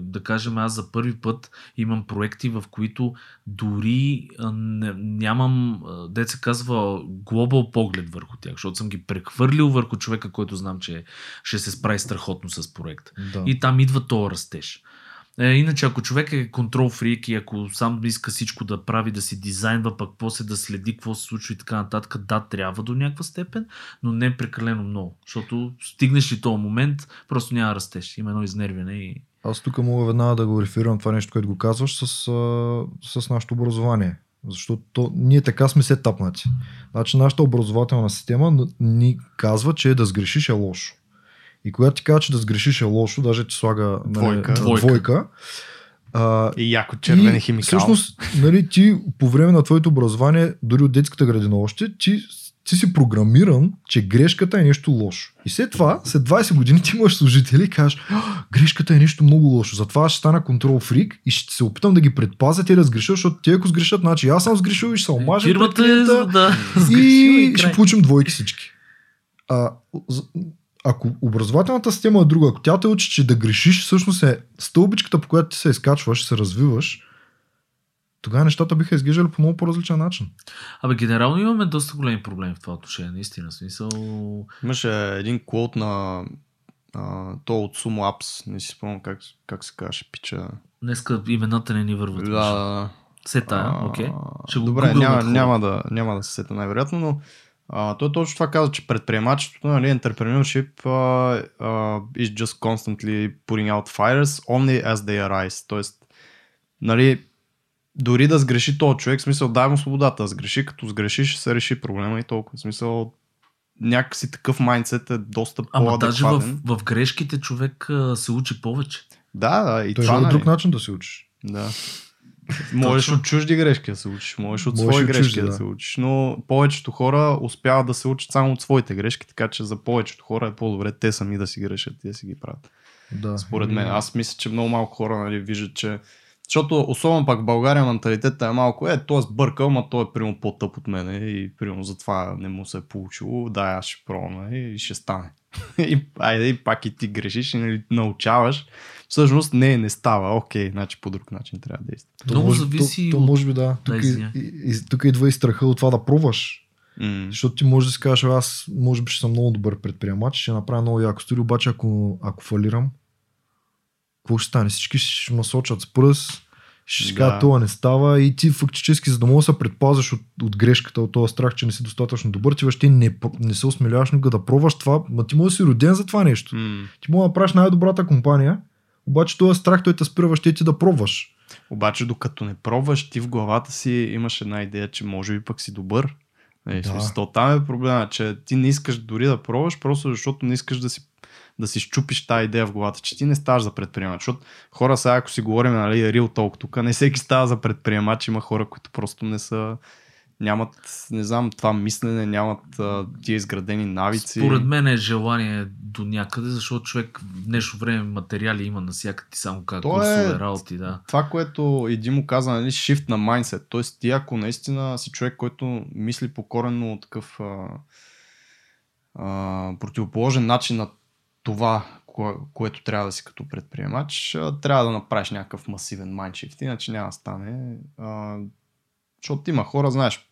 Да кажем, аз за първи път имам проекти, в които дори нямам, а, дет се казва, глобал поглед върху тях, защото съм ги прехвърлил върху човека, който знам, че ще се справи страхотно с проекта. Да. И там идва този растеж. Е, иначе, ако човек е контрол фрик и ако сам иска всичко да прави, да си дизайнва, пък после да следи какво се случва и така нататък, да, трябва до някаква степен, но не прекалено много. Защото стигнеш ли този момент, просто няма растеж. Има едно изнервяне и... Аз тук мога веднага да го реферирам това нещо, което го казваш с, с нашето образование. Защото то, ние така сме се тапнати. Значи нашата образователна система ни казва, че да сгрешиш е лошо. И когато ти казва, че да сгрешиш е лошо, даже ти слага нали, Двойка. Двойка. двойка а, И яко червени и химикал. Всъщност, нали, ти по време на твоето образование, дори от детската градина още, ти, ти си програмиран, че грешката е нещо лошо. И след това, след 20 години ти имаш служители и кажеш, «А, грешката е нещо много лошо, затова ще стана контрол фрик и ще се опитам да ги предпазя те да сгрешат, защото те ако сгрешат, значи аз съм сгрешил и ще се омажа Фирмата е, да, и сгрешил ще край. получим двойки всички. А, ако образователната система е друга, ако тя те учи, че да грешиш, всъщност е стълбичката, по която ти се изкачваш, се развиваш, тогава нещата биха изглеждали по много по-различен начин. Абе, генерално имаме доста големи проблеми в това отношение, наистина. Смисъл... Имаше един квот на а, то от Sumo Apps, не си спомням как, как се казваше, пича. Днеска имената не ни върват. Да, да, да. Се тая, А, окей. Ще го Добре, няма, няма, да, няма да се сета най-вероятно, но а, той точно това каза, че предприемачеството, нали, entrepreneurship uh, uh, is just constantly putting out fires only as they arise. Тоест, нали, дори да сгреши този човек, смисъл дай му свободата да сгреши, като сгреши ще се реши проблема и толкова. Смисъл някакси такъв майндсет е доста Ама даже в, по-адекватен. в грешките човек а, се учи повече. Да, да, и Той това е нали, друг начин да се учиш. Да. Можеш от чужди грешки да се учиш, можеш от Можеш свои от грешки чужди, да. да. се учиш, но повечето хора успяват да се учат само от своите грешки, така че за повечето хора е по-добре те сами да си грешат и да си ги правят. Да. Според мен. Аз мисля, че много малко хора нали, виждат, че защото особено пак в България менталитетът е малко, е, той е сбъркал, ма той е примерно по-тъп от мене и примерно затова не му се е получило, да, аз ще пробвам и ще стане. и, айде и пак и ти грешиш и нали, научаваш. Всъщност не, не става. Окей, значи по друг начин трябва да действа. То Много може, зависи То, то може би да. Тук, и, и, и, тук идва и страха от това да пробваш. М. Защото ти можеш да си кажеш, аз може би ще съм много добър предприемач, ще направя много яко студио, обаче ако, ако фалирам, какво ще стане? Всички ще ме сочат с пръст, ще Да. кажат, това не става и ти фактически, за да да се предпазваш от, от грешката, от този страх, че не си достатъчно добър, ти въобще не, не се осмеляваш никога да пробваш това, ма ти можеш да си роден за това нещо. М. Ти можеш да правиш най-добрата компания, обаче този страх той те спира въобще ти да пробваш. Обаче докато не пробваш, ти в главата си имаш една идея, че може би пък си добър. Е, Да. да. То там е проблема, че ти не искаш дори да пробваш, просто защото не искаш да си да си щупиш тази идея в главата, че ти не ставаш за предприемач. Защото хора сега, ако си говорим, нали, real talk тук, не всеки става за предприемач, има хора, които просто не са, нямат, не знам, това мислене, нямат а, тия изградени навици. Според мен е желание до някъде, защото човек в днешно време материали има навсякъде, ти само как курсове, е- работи, да. това, което и Димо каза, нали, shift на mindset. Тоест, ти ако наистина си човек, който мисли по коренно такъв а, а, противоположен начин на това, кое, което трябва да си като предприемач, трябва да направиш някакъв масивен майндшифт, иначе няма да стане. А, защото има хора, знаеш,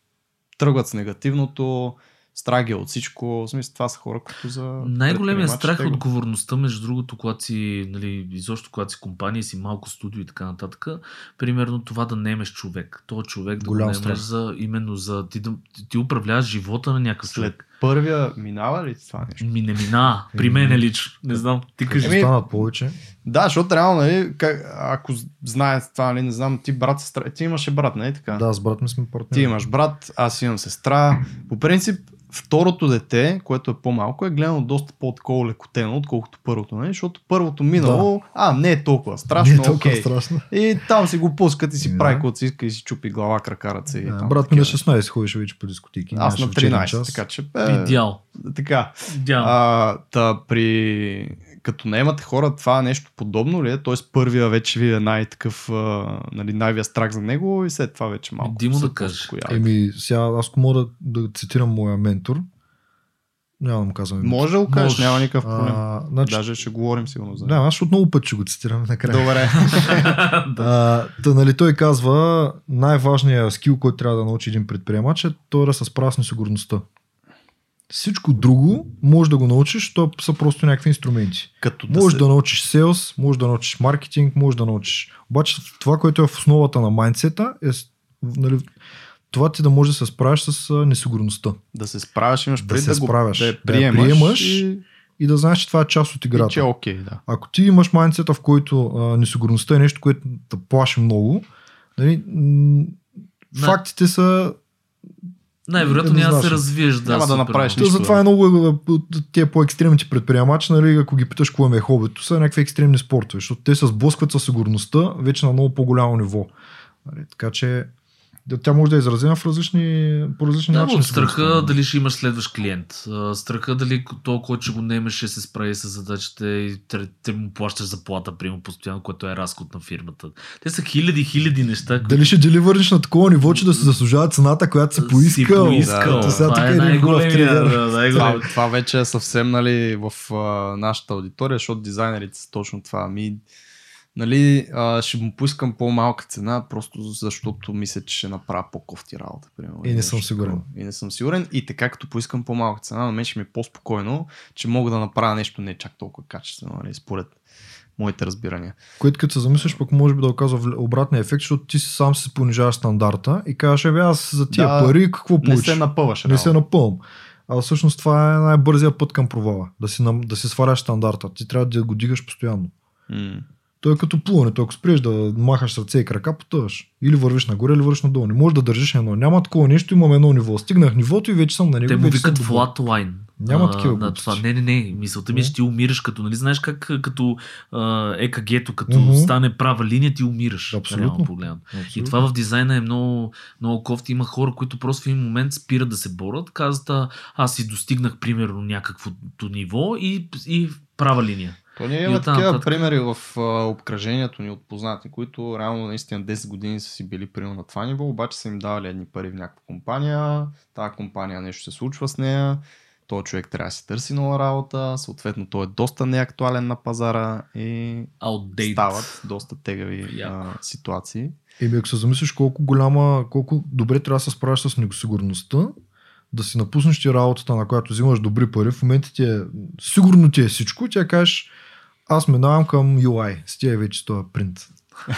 тръгват с негативното, страх ги е от всичко. В смисъл, това са хора, които за. Най-големият страх е го- отговорността, между другото, когато си, нали, изобщо когато си компания, си малко студио и така нататък, примерно това да немеш човек. То човек да Голям го страх. немеш за, именно за, ти, да, ти управляваш живота на някакъв След човек. Първия минава ли това нещо? Ми не мина, при мен е лично. Не знам, ти кажи. Еми- станат повече. Да, защото реално, нали, ако знае това, нали, не знам, ти брат, сестра, ти имаше брат, нали така? Да, с брат ми сме партньори. Ти имаш брат, аз имам сестра. По принцип, второто дете, което е по-малко, е гледано доста по-такова лекотено, отколкото първото, нали? защото първото минало, да. а, не е толкова страшно, Не е толкова окей. страшно. И там си го пускат и си Да. прави каквото си иска и си чупи глава, крака, ръце. и Да, там брат ми на такива. 16 ходеше вече по дискотеки. Аз на нямаше вечерен 13, час. така че... Е, Идеал. така. Идеал. А, та при... Като наемате хора, това е нещо подобно ли е? Тоест първия вече ви е най-такъв, нали, най-вия страх за него и след това вече малко. Димо да каже. Еми, сега аз ако мога да, да цитирам моя ментор, няма да му казвам. Може да го кажеш, няма никакъв проблем. А, значи, Даже ще говорим сигурно за да, аз ще отново път ще го цитирам накрая. Добре. А, та, нали, той казва, най-важният скил, който трябва да научи един предприемач е той да се справя с несигурността. Всичко друго може да го научиш, то са просто някакви инструменти. Като да Може се... да научиш селс, може да научиш маркетинг, може да научиш. Обаче това, което е в основата на майндсета е нали, това ти да можеш да се справиш с несигурността. да се справяш, имаш Да се да, го, справяш. да Да приемаш, приемаш и, И да знаеш, че това е част от и играта. че е окей, да. Ако ти имаш майндсета, в който а, несигурността е нещо, което те плаши много, нали, м- Да. фактите са... Най-вероятно няма да се развиеш. Да, Няма да направиш Нищо, затова е много е, от тия по-екстремните предприемачи, нали, ако ги питаш какво им е хобито, са някакви екстремни спортове, защото те се сблъскват със сигурността вече на много по-голямо ниво. Нали, така че тя може да е изразена в различни, по различни Да, начини. от страха сигурността. дали ще имаш следващ клиент. Страха дали то, който ще го наемеш, ще се справи с задачите и те, те му плащаш заплата, приема постоянно, което е разход на фирмата. Те са хиляди, хиляди неща. които Дали ще деливърнеш на такова ниво, че да се заслужава цената, която си си поискал. поискал. Да, сега Това е хубав най-големия. Да, най-големия. Това, това вече е съвсем нали, в а, нашата аудитория, защото дизайнерите са точно това. Ми, нали, а, ще му поискам по-малка цена, просто защото мисля, че ще направя по-кофти работа. Примерно, И не съм сигурен. такова. И не съм сигурен. И така, като поискам по-малка цена, на мен ще ми е по-спокойно, че мога да направя нещо не чак толкова качествено, нали, според моите разбирания. Което като се замислиш, пък може би да оказва обратния ефект, защото ти сам си понижаваш стандарта и кажеш, бе, аз за тия Да, пари какво Не получиш? се напъваш. не реално. се напълвам. А всъщност това е най-бързия път към провала. Да си, да си сваляш стандарта. Ти трябва да го дигаш постоянно. М. То е като плуването. Ако спреш да махаш ръце и крака, потъваш. Или вървиш нагоре, или вървиш надолу. Не можеш да държиш едно. Няма такова нещо, имам едно ниво. Стигнах нивото и вече съм на него. Те му викат flatline. Няма А, такива на това. Не, не, не. Мисълта ми е, че ти умираш като, нали знаеш как като а, ЕКГ-то, като Мгм. стане права линия, ти умираш. Абсолютно. реално погледнато. И Абсолютно. това в дизайна е много, много кофти. Има хора, които просто в един момент спират да се борят. Казват, аз си достигнах примерно някаквото ниво и, и права линия. То ние И имаме оттам такива нататък. примери в а, обкръжението ни от познати, които реално наистина 10 години са си били примерно на това ниво, обаче са им давали едни пари в някаква компания, тази компания нещо се случва с нея, този човек трябва да си търси нова работа, съответно той е доста неактуален на пазара и Outdated. стават доста тегави а, ситуации. Еми, ако се замислиш колко голяма, колко добре трябва да се справиш с несигурността, да си напуснеш ти работата, на която взимаш добри пари, в момента ти е, сигурно ти е всичко, тя кажеш, аз минавам към UI, с тия вече този принт.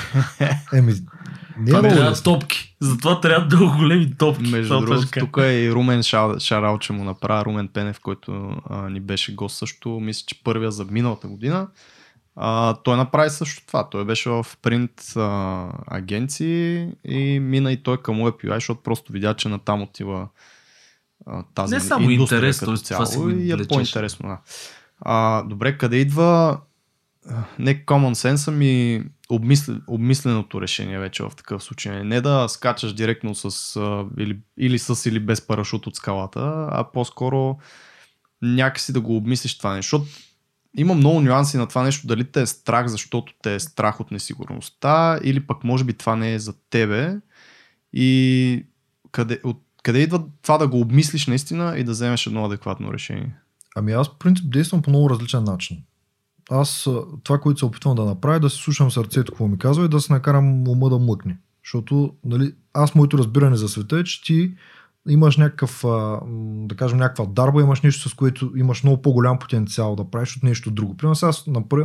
Еми, не е Това трябва топки. Затова трябва много големи топки. Между Това другото, тук е и Румен Шар- Шарал, че му направя Румен Пенев, който а, ни беше гост също. Мисля, че първия за миналата година. А, той направи също това. Той беше в принт а, агенции и мина и той към Web UI, защото просто видя, че натам отива а, тази Не само интерес, като т.е. това си го цяло и е по-интересно. Да. А, добре, къде идва не common sense, ами обмисл, обмисленото решение вече в такъв случай. Не да скачаш директно с или, или с или без парашут от скалата, а по-скоро някакси да го обмислиш това нещо. Защото има много нюанси на това нещо, дали те е страх, защото те е страх от несигурността, или пък може би това не е за тебе. И къде, от, къде идва това да го обмислиш наистина и да вземеш едно адекватно решение? Ами аз по принцип действам по много различен начин. Аз това, което се опитвам да направя, е да се слушам сърцето, какво ми казва и да се накарам ума да млъкне. Защото нали, аз моето разбиране за света е, че ти имаш някакъв, да кажем, някаква дарба, имаш нещо, с което имаш много по-голям потенциал да правиш от нещо друго. Примерно сега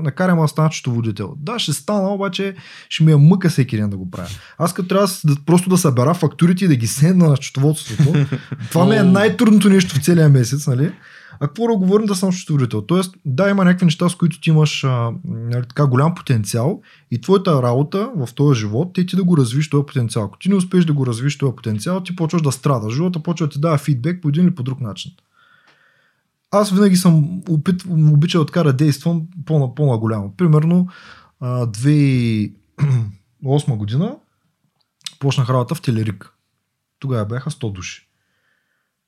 накарам аз стана водител. Да, ще стана, обаче ще ми е мъка всеки ден да го правя. Аз като трябва да, просто да събера фактурите и да ги седна на счетоводството, това ми е най-трудното нещо в целия месец, нали? А какво да говорим да съм счетоводител? Тоест, да, има някакви неща, с които ти имаш а, нали, така голям потенциал и твоята работа в този живот е ти да го развиш този потенциал. Ако ти не успееш да го развиш този потенциал, ти почваш да страдаш. Живота почва да ти дава фидбек по един или по друг начин. Аз винаги съм опит, обичал така да действам по-на, по-наголямо. Примерно, а, 2008 година почнах работа в Телерик. Тогава бяха 100 души.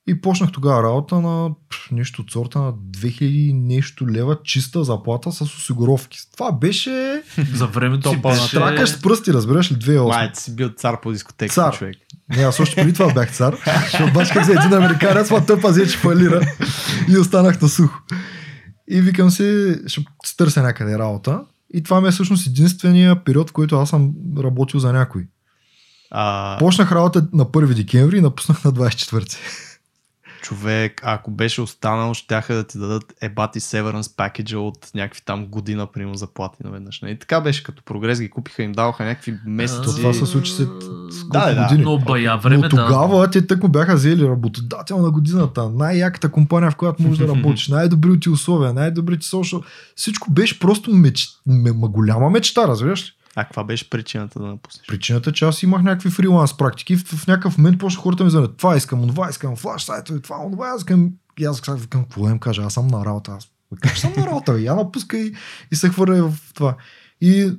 И почнах тогава работа на нещо от сорта на 2000 нещо лева чиста заплата с осигуровки. Това беше За времето си беше... тракаш с пръсти, разбираш ли, 2008. Май, си бил цар по дискотека, Цар. човек. Не, аз още преди това бях цар. Ще бачках за един американец, ма той пази, че фалира. И останах на сухо. И викам си, ще си търся някъде работа. И това ми е всъщност единствения период, в който аз съм работил за някой. А, Почнах работа на 1 декември и напуснах на 24. Човек, ако беше останал, щяха да ти дадат ебати severance пакеджа от някакви там година, примерно, заплати наведнъж. И така беше, като прогрес ги купиха, им даваха някакви месеци. То това се случи след Да, да, да. години. Но бая време, Но тогава те тък бяха взели работодател на годината, най-яката компания, в която можеш да работиш, най-добрите условия, най-добрите social. Всичко беше просто меч... голяма мечта, разбираш ли? А каква беше причината да напуснеш? Причината, е, че аз имах някакви фриланс практики. В, в някакъв момент почнаха хората ми звънят. Това искам, това искам, флаш сайтове, това, това, аз искам. И аз казах, викам, какво им кажа, аз съм на работа. Аз как съм на работа, бе? я напуска и, и се хвърля в това. И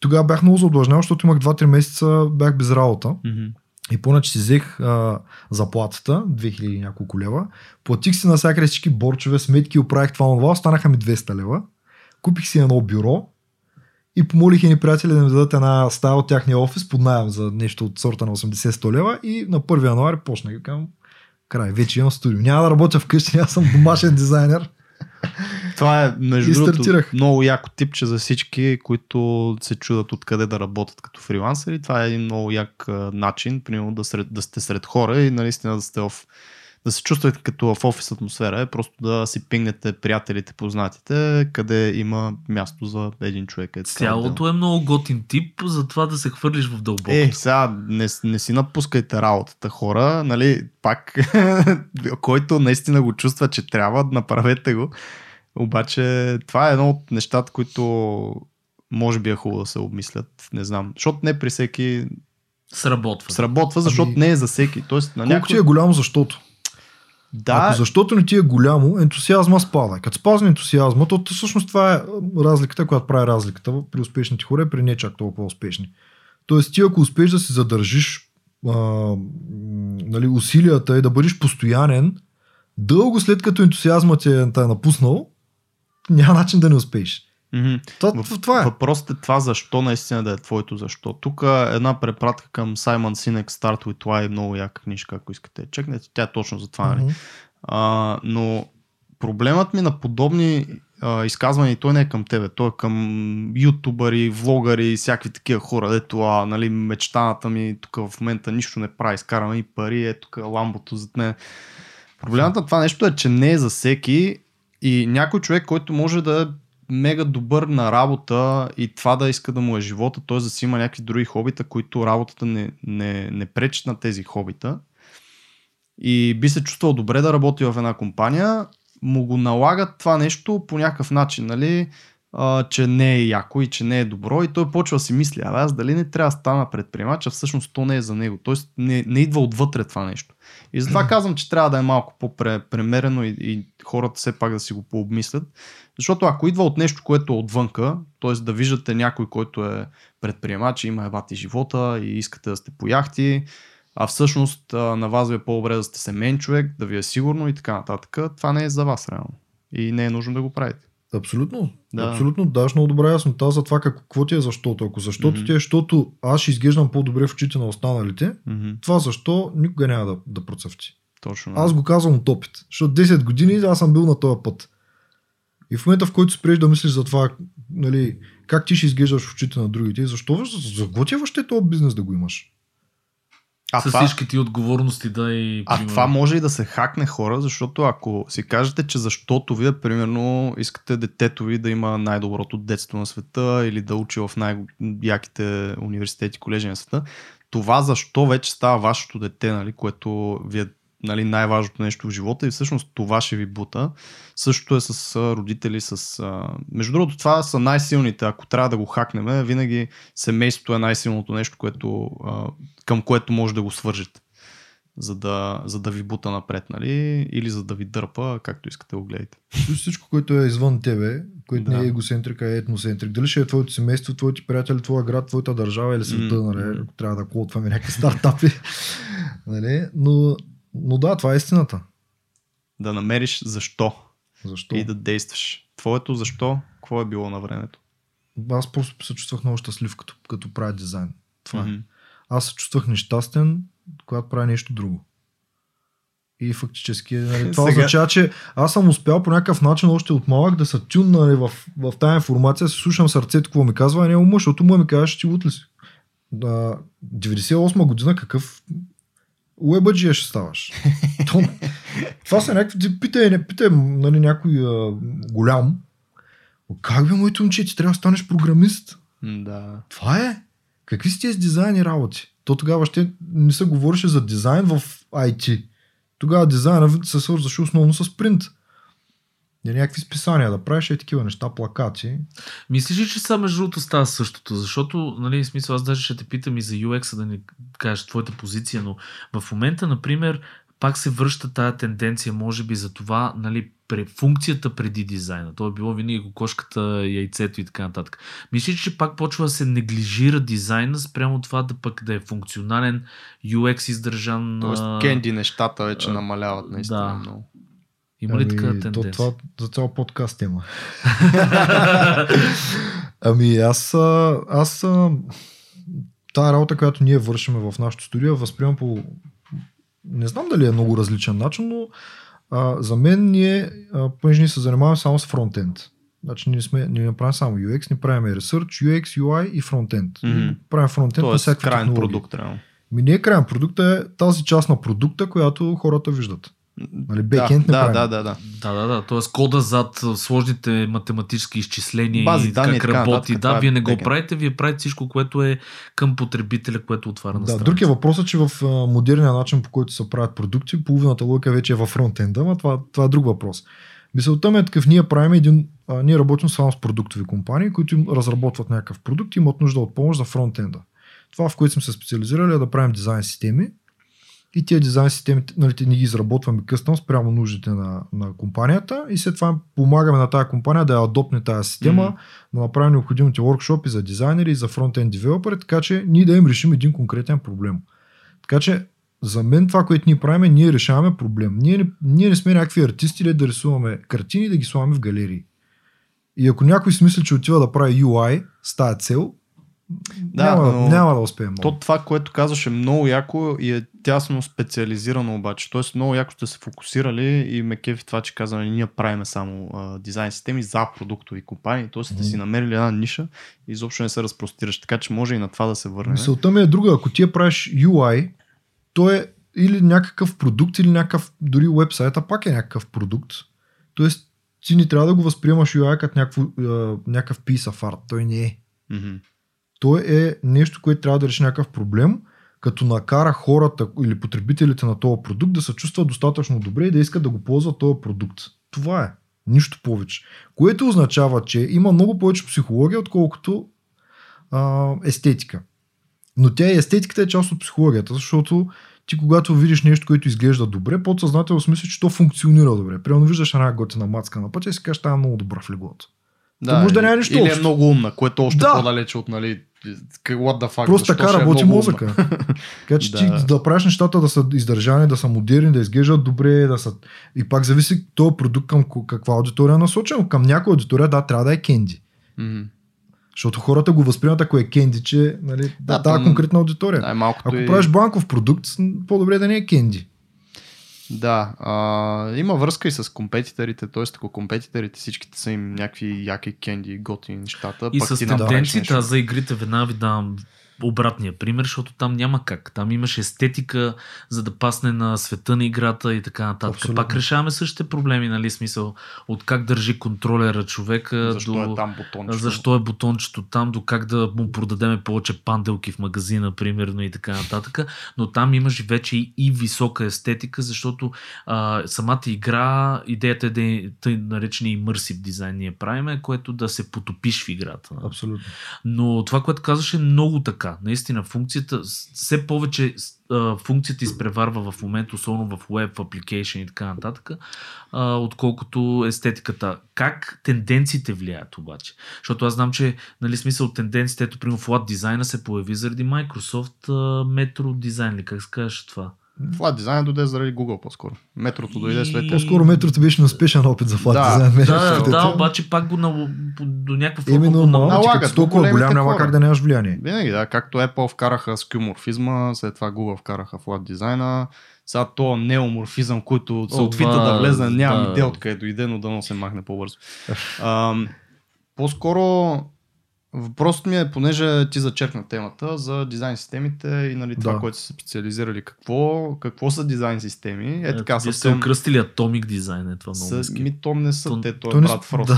тогава бях много задлъжнял, защото имах 2-3 месеца, бях без работа. Мгм. И понеже си взех а, заплатата, 2000 и няколко лева, платих си навсякъде всички борчове, сметки, оправих това, това, останаха ми 200 лева. Купих си едно бюро и помолих едни приятели да ми дадат една стая от тяхния офис под найем за нещо от сорта на 80-100 лева и на 1 януари почнах. Викам, край, вече имам студио. Няма да работя вкъщи, аз съм домашен дизайнер. Това е, между другото, много яко типче за всички, които се чудат откъде да работят като фрилансери. Това е един много як начин, примерно да, сред, да сте сред хора и наистина да сте в да се чувствате като в офис атмосфера, е просто да си пингнете приятелите, познатите, къде има място за един човек. Е, Цялото е много готин тип, за това да се хвърлиш в дълбоко. Е, сега не, не си напускайте работата, хора, нали, пак, който наистина го чувства, че трябва, направете го. Обаче това е едно от нещата, които може би е хубаво да се обмислят, не знам. Защото не при всеки Сработва. сработва, защото Ами, не е за всеки. Тоест, на Колко някой... ти е голямо защото? Да, Ако защото не ти е голямо, ентусиазма спада. Като спазне ентусиазма, то всъщност това е разликата, която прави разликата при успешните хора и при не чак толкова успешни. Тоест ти ако успееш да се задържиш а, нали, усилията и да бъдеш постоянен, дълго след като ентусиазма ти е, е напуснал, няма начин да не успееш. Мгм. Това, е. Въпросът е това защо наистина да е твоето защо. Тук е една препратка към Саймън Синек Start with Why, много яка книжка, ако искате. Чекнете, тя е точно за това. Нали? Мгм. А, но проблемът ми на подобни а, изказвания, той не е към тебе, той е към ютубъри, влогъри и всякакви такива хора, дето а, нали, мечтаната ми тук в момента нищо не прави, изкараме и пари, е тук ламбото зад мен. Проблемът на това нещо е, че не е за всеки и някой човек, който може да е мега добър на работа и това да иска да му е живота, т.е. да си има някакви други хобита, които работата не, не, не пречат на тези хобита и би се чувствал добре да работи в една компания, му го налагат това нещо по някакъв начин, нали? а, че не е яко и че не е добро и той почва да си мисли, а аз дали не трябва да стана предприемач, а всъщност то не е за него. Тоест не, не идва отвътре това нещо. И затова казвам, че трябва да е малко по-премерено и, и хората все пак да си го пообмислят. Защото ако идва от нещо, което е отвънка, т.е. да виждате някой, който е предприемач, има ебати живота и искате да сте по яхти, а всъщност на вас ви е по-добре да сте семейен човек, да ви е сигурно и така нататък, това не е за вас реално. И не е нужно да го правите. Абсолютно. Да. Абсолютно даш много добра яснота за това как, какво ти е защото. Ако защото Мгм. ти е, защото аз ще изглеждам по-добре в очите на останалите, Мгм. това защо никога няма да, да процъфти. Точно. Аз го казвам от опит. Защото 10 години аз съм бил на този път. И в момента, в който спреш да мислиш за това, нали, как ти ще изглеждаш в очите на другите, защо за какво ти е въобще този бизнес да го имаш? а, С това, всички ти отговорности, да и... а примерно- това може и да се хакне хора, защото ако си кажете, че защото вие, примерно, искате детето ви да има най-доброто детство на света или да учи в най-яките университети, колежи на света, това защо вече става вашето дете, нали, което ви е нали, най-важното нещо в живота и всъщност това ще ви бута. Същото е с родители, с... А... Между другото, това са най-силните. Ако трябва да го хакнем, винаги семейството е най-силното нещо, което, а, към което може да го свържете. За да, за да ви бута напред, нали? Или за да ви дърпа, както искате го гледайте. Всичко, което е извън тебе, което Да. не е егоцентрик, а е етноцентрик. Дали ще е твоето семейство, твоите приятели, твоя град, твоята държава или света, М, нали? Ако трябва да клотваме някакви стартапи. нали? но, но да, това е истината. Да намериш защо Защо? и да действаш. Твоето защо, какво е било на времето? Аз просто се чувствах много щастлив, като, като правя дизайн. Това е. Мгм. Аз се чувствах нещастен, когато правя нещо друго. И фактически нали, това Сега- означава, че аз съм успял по някакъв начин още от малък да се тюн нали, в, в тази информация, се слушам сърцето, какво ми казва, а не ума, защото му ми казваш, че лут ли си. Да, 98 година какъв уебаджия ще ставаш. То, това са някакви, питай, не питай нали, някой а, голям. Как бе, моето момче, ти трябва да станеш програмист? Да. Това е. Какви са тези дизайни работи? То тогава ще не се говореше за дизайн в IT. Тогава дизайна се свързваше основно с принт. Не някакви списания да правиш и такива неща, плакати. Мислиш ли, че са между другото става същото? Защото, нали, в смисъл, аз даже ще те питам и за UX, да ни кажеш твоята позиция, но в момента, например, пак се връща тая тенденция, може би за това, нали, пре, функцията преди дизайна. То е било винаги кокошката, яйцето и така нататък. Мислиш, че пак почва да се неглижира дизайна спрямо това да пък да е функционален, UX издържан. Тоест, кенди нещата вече а, намаляват наистина да. много. Има ли така Ами, тенденция? То, това за цял подкаст има. ами аз, аз тая работа, която ние вършим в нашото студио, възприемам по не знам дали е много различен начин, но а, за мен ние, а, понеже ние се занимаваме само с фронтенд. Значи ние, сме, ние не правим само UX, не правим Research, UX, UI и фронтенд. Мгм. Правим фронтенд на Тоест, всякакви крайен технологии. продукт, реално. Ми не е крайен продукт, е тази част на продукта, която хората виждат. Нали, бекенд да, правим. да, да, да. Да, да, да. Тоест кода зад сложните математически изчисления Бази и данни и как така работи. това да, е вие не го backend. правите, вие правите всичко, което е към потребителя, което отваря на Да, страница. друг е въпросът, че в модерния начин, по който се правят продукти, половината логика вече е във фронтенда, но това, това е друг въпрос. Мисълта ми е такъв, ние правим един, а, ние работим само с продуктови компании, които им разработват някакъв продукт и имат нужда от помощ за фронтенда. Това, в което сме се специализирали е да правим дизайн системи и тези дизайн системи, нали, те ни ги изработваме къстъм спрямо нуждите на, на компанията и след това помагаме на тази компания да я адопне тази система, Мгм. да направим необходимите workshop за дизайнери и за фронтенд девелопери, така че ние да им решим един конкретен проблем. Така че за мен това, което ние правим, ние решаваме проблем. Ние не, ние не сме някакви артисти да рисуваме картини и да ги слагаме в галерии. И ако някой си мисли, че отива да прави UI с тази цел, Да, няма, но- няма да успеем. много. То това, което казваш е много яко и е тясно специализирано обаче. Тоест много яко сте се фокусирали и ме кефи това, че казваме, ние правиме само а, дизайн системи за продуктови компании. Тоест сте си намерили една ниша и изобщо не се разпростираш. Така че може и на това да се върнем. Мисълта ми е друга. Ако ти я правиш UI, то е или някакъв продукт, или някакъв, дори вебсайта пак е някакъв продукт. Тоест, ти не трябва да го възприемаш UI като някакво, а, някакъв piece of art. Той не е. Мгм. Той е нещо, което трябва да реши някакъв проблем, като накара хората или потребителите на този продукт да се чувстват достатъчно добре и да искат да го ползват този продукт. Това е. Нищо повече. Което означава, че има много повече психология, отколкото а, естетика. Но тя и естетиката е част от психологията, защото ти когато видиш нещо, което изглежда добре, подсъзнателно смисъл, че то функционира добре. Примерно виждаш една готина мацка на пътя и си кажеш, тая е много добра в леглото. То може да няма нищо Или е много умна, което е още Да. по-далече от, нали, what the fuck, Просто така е работи много мозъка. така че ти Да. да правиш нещата да са издържани, да са модерни, да изглеждат добре, да са... И пак зависи този продукт към каква аудитория е насочен. Към някоя аудитория, да, трябва да е кенди. Защото хората го възприемат ако е кенди, че нали, да, Да, тази конкретна аудитория. Най-малкото Ако и... правиш банков продукт, по-добре да не е кенди. Да, а, има връзка и с компетиторите, т.е. ако компетиторите всичките са им някакви яки кенди, готини нещата, И пък с аз за игрите веднага ви давам обратния пример, защото там няма как. Там имаш естетика, за да пасне на света на играта и така нататък. Абсолютно. Пак решаваме същите проблеми, нали, смисъл от как държи контролера човека Защо до... е там бутончето? Защо е бутончето там, до как да му продадеме повече панделки в магазина, примерно и така нататък. Но там имаш вече и, висока естетика, защото а, самата игра, идеята е да е тъй наречения immersive дизайн ние правиме, което да се потопиш в играта. Абсолютно. Но това, което казваш е много така. Наистина, функцията, все повече а, функцията изпреварва в момента, особено в web, в application и така нататък, а, отколкото естетиката. Как тенденциите влияят обаче? Защото аз знам, че нали, смисъл от тенденциите, ето, примерно, Flat дизайна се появи заради Microsoft а, Metro дизайн, ли как се казваш това? Флат дизайн дойде заради Google по-скоро. Метрото дойде след И-. По-скоро метрото беше неуспешен опит за флат Да, дизайн. Да, да, да, обаче пак го на, до някаква форма Именно че налагат като толкова голям, няма как да нямаш влияние. Винаги, да. Както Apple вкараха скюморфизма, след това Google вкараха флат дизайна. Сега то неоморфизъм, който се О, опита това, да влезе, нямам да. идея откъде дойде, но дано се махне по-бързо. По-скоро въпросът ми е, понеже ти зачеркна темата за дизайн системите и нали, това, Да. което са се специализирали. Какво, какво са дизайн системи? Е така Вие сте съвсем... окръстили Atomic дизайн, е това много С, ми, то не са То- те, той то е не брат с- Фрост.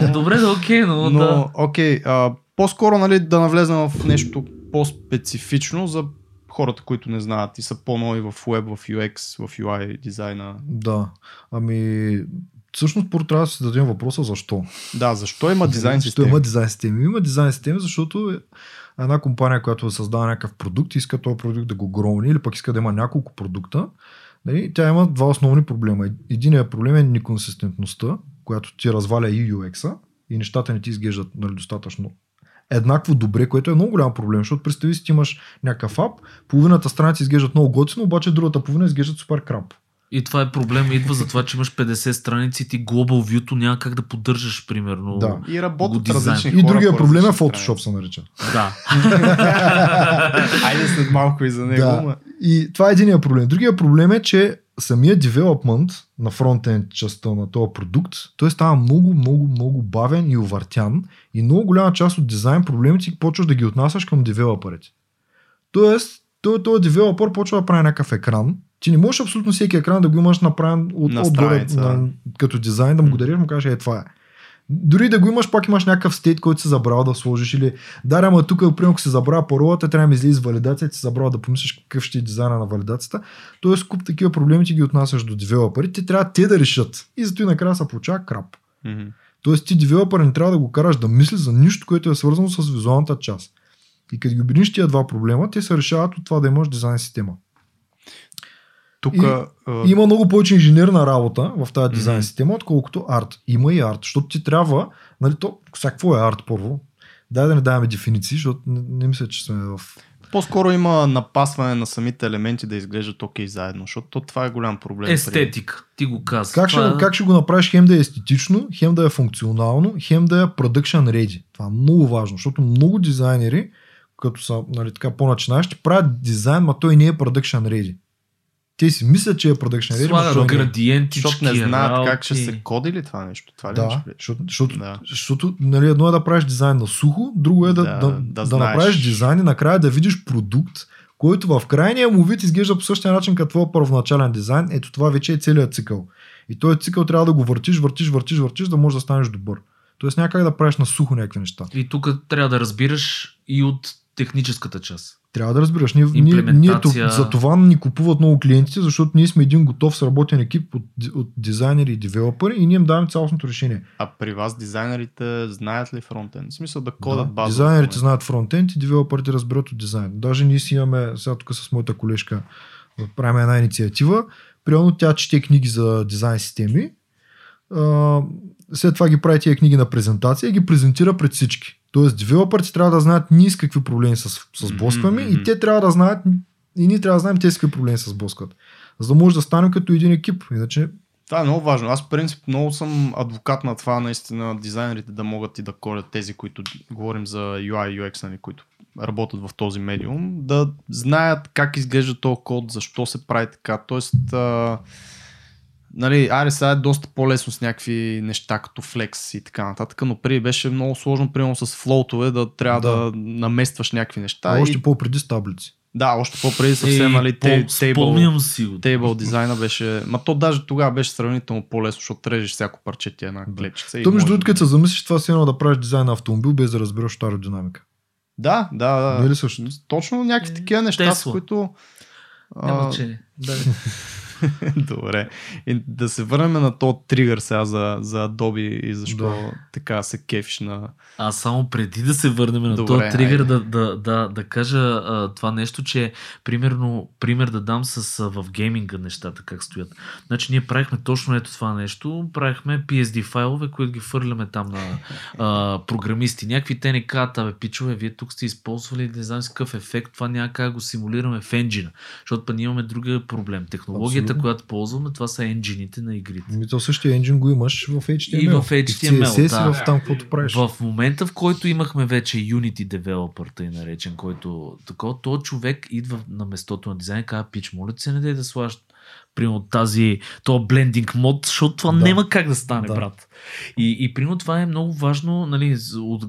да. Добре, да, окей, но, Но, да. окей, а, по-скоро нали, да навлезем в нещо по-специфично за хората, които не знаят и са по-нови в Web, в UX, в UI дизайна. Да. Ами, всъщност първо трябва да си дадем въпроса защо. Да, защо има дизайн Защо системи? има дизайн системи? Има дизайн системи, защото е една компания, която създава някакъв продукт, иска този продукт да го громни или пък иска да има няколко продукта. Нали, тя има два основни проблема. Единият проблем е неконсистентността, която ти разваля и UX-а и нещата не ти изглеждат нали, достатъчно еднакво добре, което е много голям проблем, защото представи си, ти имаш някакъв ап, половината страници изглеждат много готино, обаче другата половина изглеждат супер крап. И това е проблем, идва за това, че имаш 50 страници и ти Global View-то няма как да поддържаш, примерно. Да. И работят различни И хора другия по проблем е Photoshop се нарича. Да. Айде след малко и за него. Да. ма. И това е единия проблем. Другия проблем е, че самия девелопмент на фронтенд частта на този продукт, той става много, много, много бавен и увъртян и много голяма част от дизайн проблемите почваш да ги отнасяш към девелоперите. Тоест, той, този девелопър почва да прави някакъв екран. Ти не можеш абсолютно всеки екран да го имаш направен от, На отгоре на, като дизайн, да му го дадеш, му кажеш, е това е. Дори да го имаш, пак имаш някакъв стейт, който си забрал да сложиш или да, ама тук, примерно, ако си забравя паролата, трябва да ми излезе валидация, ти си забрал да помислиш какъв ще е дизайна на валидацията. Тоест, куп такива проблеми ти ги отнасяш до девелоперите, трябва те да решат. И зато и накрая се получава крап. Мгм. Тоест, ти девелопър не трябва да го караш да мисли за нищо, което е свързано с визуалната част. И като ги обединиш тия два проблема, те се решават от това да имаш дизайн система. Тук И- а, има много повече инженерна работа в тази дизайн система, отколкото арт. Има и арт, защото ти трябва, нали, то, сега какво е арт първо? Дай да не даваме дефиниции, защото не, не мисля, че сме в... по-скоро има напасване на самите елементи да изглеждат окей заедно, защото то това е голям проблем. Естетика. Ти го каза. Как ще, Това е- как ще го направиш хем да е естетично, хем да е функционално, хем да е production ready. Това е много важно, защото много дизайнери, като са нали, така по-начинаещи, правят дизайн, но той не е production ready. Те си мислят, че е ready, но Слагат градиентички, Защото не знаят работи. как ще се коди ли това нещо. Това ли Да, защото, защото, Да. защото нали, едно е да правиш дизайн на сухо, друго е да, Да, да, да да, направиш дизайн и накрая да видиш продукт, който в крайния му вид изглежда по същия начин като твоя първоначален дизайн. Ето това вече е целият цикъл. И този цикъл трябва да го въртиш, въртиш, въртиш, въртиш, да можеш да станеш добър. Тоест някак да правиш на сухо някакви неща. И тук трябва да разбираш и от техническата част. Трябва да разбираш. Ние, ние, ние за това ни купуват много клиентите, защото ние сме един готов сработен екип от, от дизайнери и девелопери и ние им даваме цялостното решение. А при вас дизайнерите знаят ли фронтенд? В смисъл да кодат Да, база. Дизайнерите знаят фронтенд и девелоперите разберат от дизайн. Даже ние си имаме, сега тук с моята колежка, правим една инициатива. Примерно тя чете книги за дизайн системи. А, след това ги прави тия книги на презентация и ги презентира пред всички. Тоест, девелоперите трябва да знаят ние с какви проблеми се с сблъскваме Мгм, и те трябва да знаят и ние трябва да знаем те с какви проблеми се сблъскват. За да може да станем като един екип. Иначе Това е много важно. Аз в принцип много съм адвокат на това наистина дизайнерите да могат и да колят тези, които говорим за UI UX, нали, които работят в този медиум, да знаят как изглежда този код, защо се прави така. Тоест, а, нали, аре сега е доста по-лесно с някакви неща като Flex и така нататък, но преди беше много сложно, примерно с флоутове, да трябва да, Да. наместваш някакви неща. а, още и, по-преди с таблици. да, още по-преди съвсем, нали, по- те, table, спомням си. Тейбъл дизайна беше. Ма то даже тогава беше сравнително по-лесно, защото режеш всяко парче ти е една Да. клетчица. и То между другото, да- като се замислиш, това си едно да правиш дизайн на автомобил, без да разбираш аеродинамика. Да, да, да. Не е ли също? Точно някакви Е, такива неща, с Тесла. които. Няма а, значение. Да. Добре. И да се върнем на този тригър сега за, за Adobe и защо Да. така се кефиш на... Аз само преди да се върнем на Добре, този тригър, да, да, да, да кажа а, това нещо, че примерно, пример да дам с а, в гейминга нещата как стоят. Значи ние правихме точно ето това нещо, правихме PSD файлове, които ги фърляме там на а, програмисти. Някакви те ни казват, абе, пичове, вие тук сте използвали не знам си какъв ефект, това няма как го симулираме в енджина. Защото па ние имаме друг проблем. Технологията, Абсолютно. която ползваме, това са енджините на игрите. Ами то същия енджин го имаш в HTML. И в HTML, CSS да. и в там, каквото правиш. В момента, в който имахме вече Unity Developer, тъй наречен, който такова, то човек идва на местото на дизайн и казва, пич, моля се, не дай да слагаш примерно тази, то блендинг мод, защото това Да. няма как да стане, Да. брат. И, и примерно това е много важно, нали, от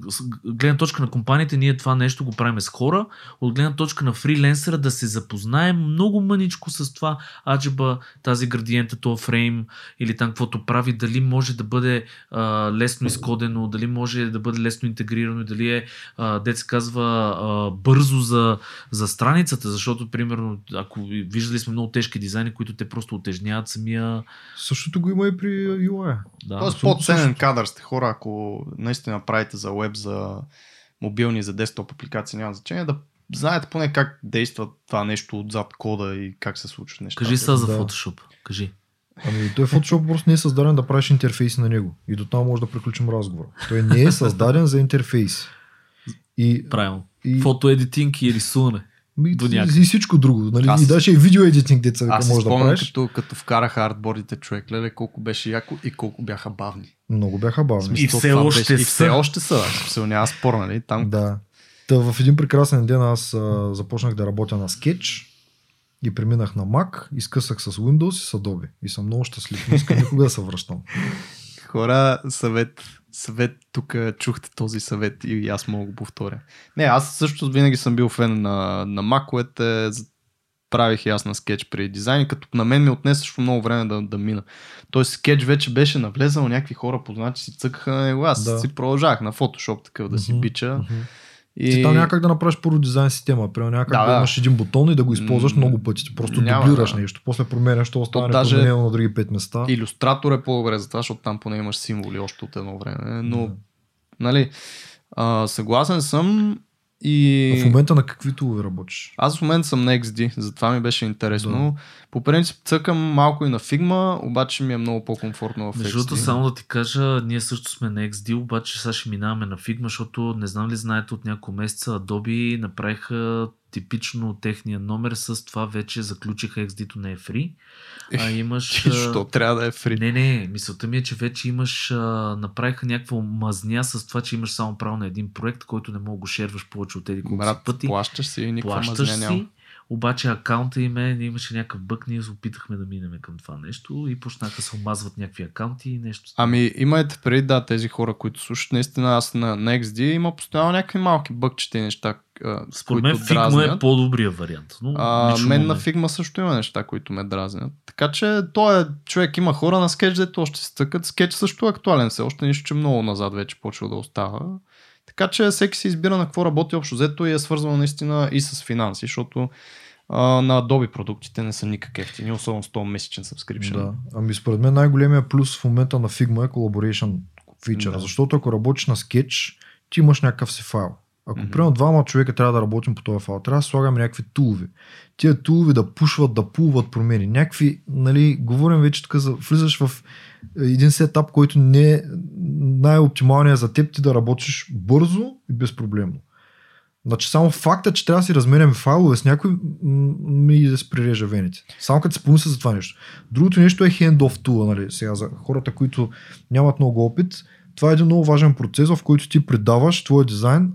гледна точка на компаниите, ние това нещо го правим с хора, от гледна точка на фриленсъра да се запознаем много мъничко с това, аджеба, тази градиента, този фрейм или там каквото прави, дали може да бъде а, лесно изкодено, дали може да бъде лесно интегрирано дали е, а, дет се казва, а, бързо за, за страницата, защото, примерно, ако ви- виждали сме много тежки дизайни, които те просто отежняват самия... Същото го има и при UI. Да, Тоест по-ценен кадър сте хора, ако наистина правите за веб, за мобилни, за десктоп апликации, няма значение, да знаете поне как действа това нещо отзад кода и как се случват нещата. Кажи сега за Да. Photoshop. Кажи. Ами той Photoshop просто не е създаден да правиш интерфейси на него. И до там може да приключим разговора. Той не е създаден за интерфейс. И, Правилно. и, Фотоедитинг и рисуване. И, до някъде. и всичко друго. Нали? Аз- И даже и видео едитинг, деца Аз може да правиш. като, като вкараха артбордите човек, леле, колко беше яко и колко бяха бавни. Много бяха бавни. И То все още беше, И все още са. В смисъл, няма спор, нали? Там Да. Та в един прекрасен ден аз а, започнах да работя на Sketch и преминах на Mac, изкъсах с Windows и с Adobe. И съм много щастлив. Не искам никога да се връщам. хора, съвет, съвет, тук чухте този съвет и аз мога да го повторя. Не, аз също винаги съм бил фен на, на маковете, правих и аз на скетч при дизайн, като на мен ми отне също много време да, да мина. Тоест скетч вече беше навлезал, някакви хора познати си цъкаха на него, аз Да. си продължавах на фотошоп такъв да си бича. мгм. И... Ти там някак да направиш първо дизайн система. Примерно някак Да, да, да. имаш един бутон и да го използваш М, много пъти. Ти просто няма, дублираш да. нещо. После променяш, то остане даже- на други пет места. Илюстратор е по-добре за това, защото там поне имаш символи още от едно време. Но, Да. нали, а, съгласен съм и... В момента на какви тулове работиш? Аз в момента съм на XD, затова ми беше интересно. По принцип цъкам малко и на Figma, обаче ми е много по-комфортно в Между XD. другото, само да ти кажа, ние също сме на XD, обаче сега ще минаваме на Figma, защото не знам ли знаете от няколко месеца Adobe направиха типично техния номер с това вече заключиха XD-то не е free, а имаш... Що трябва да е фри? Не, не, мисълта ми е, че вече имаш, направиха някаква мазня с това, че имаш само право на един проект, който не мога го шерваш повече от еди колко пъти. плащаш си и никаква Плащаш мазня няма. си, обаче акаунта им е, имаше някакъв бък, ние се опитахме да минем към това нещо и почнаха се омазват някакви акаунти и нещо. Ами имайте преди, да, тези хора, които слушат, наистина аз на, XD има постоянно някакви малки бъкчета и неща, Според мен Figma дразнят. е по-добрия вариант. Но А, мен на. Figma също има неща, които ме дразнят. Така че той е човек, има хора на скетч, дето още се тъкат. Скетч също е актуален все още, нищо, че много назад вече почва да остава. Така че всеки си избира на какво работи общо взето и е свързвано наистина и с финанси, защото а, на Adobe продуктите не са никак ефтини, особено с този месечен subscription. Да. Ами според мен най-големия плюс в момента на Figma е collaboration фичър, Да. защото ако работиш на скетч, ти имаш някакъв си файл. Ако Мгм. примерно двама човека трябва да работим по този файл, трябва да слагаме някакви тулови. Тия тулови да пушват, да пулват промени. Някакви, нали, говорим вече така за, влизаш в един сетап, който не е най-оптималният за теб ти да работиш бързо и безпроблемно. Значи само факта, че трябва да си разменяме файлове с някой, ми да се прирежа вените. Само като се помисля за това нещо. Другото нещо е hand-off tool, нали, сега за хората, които нямат много опит. Това е един много важен процес, в който ти предаваш твоя дизайн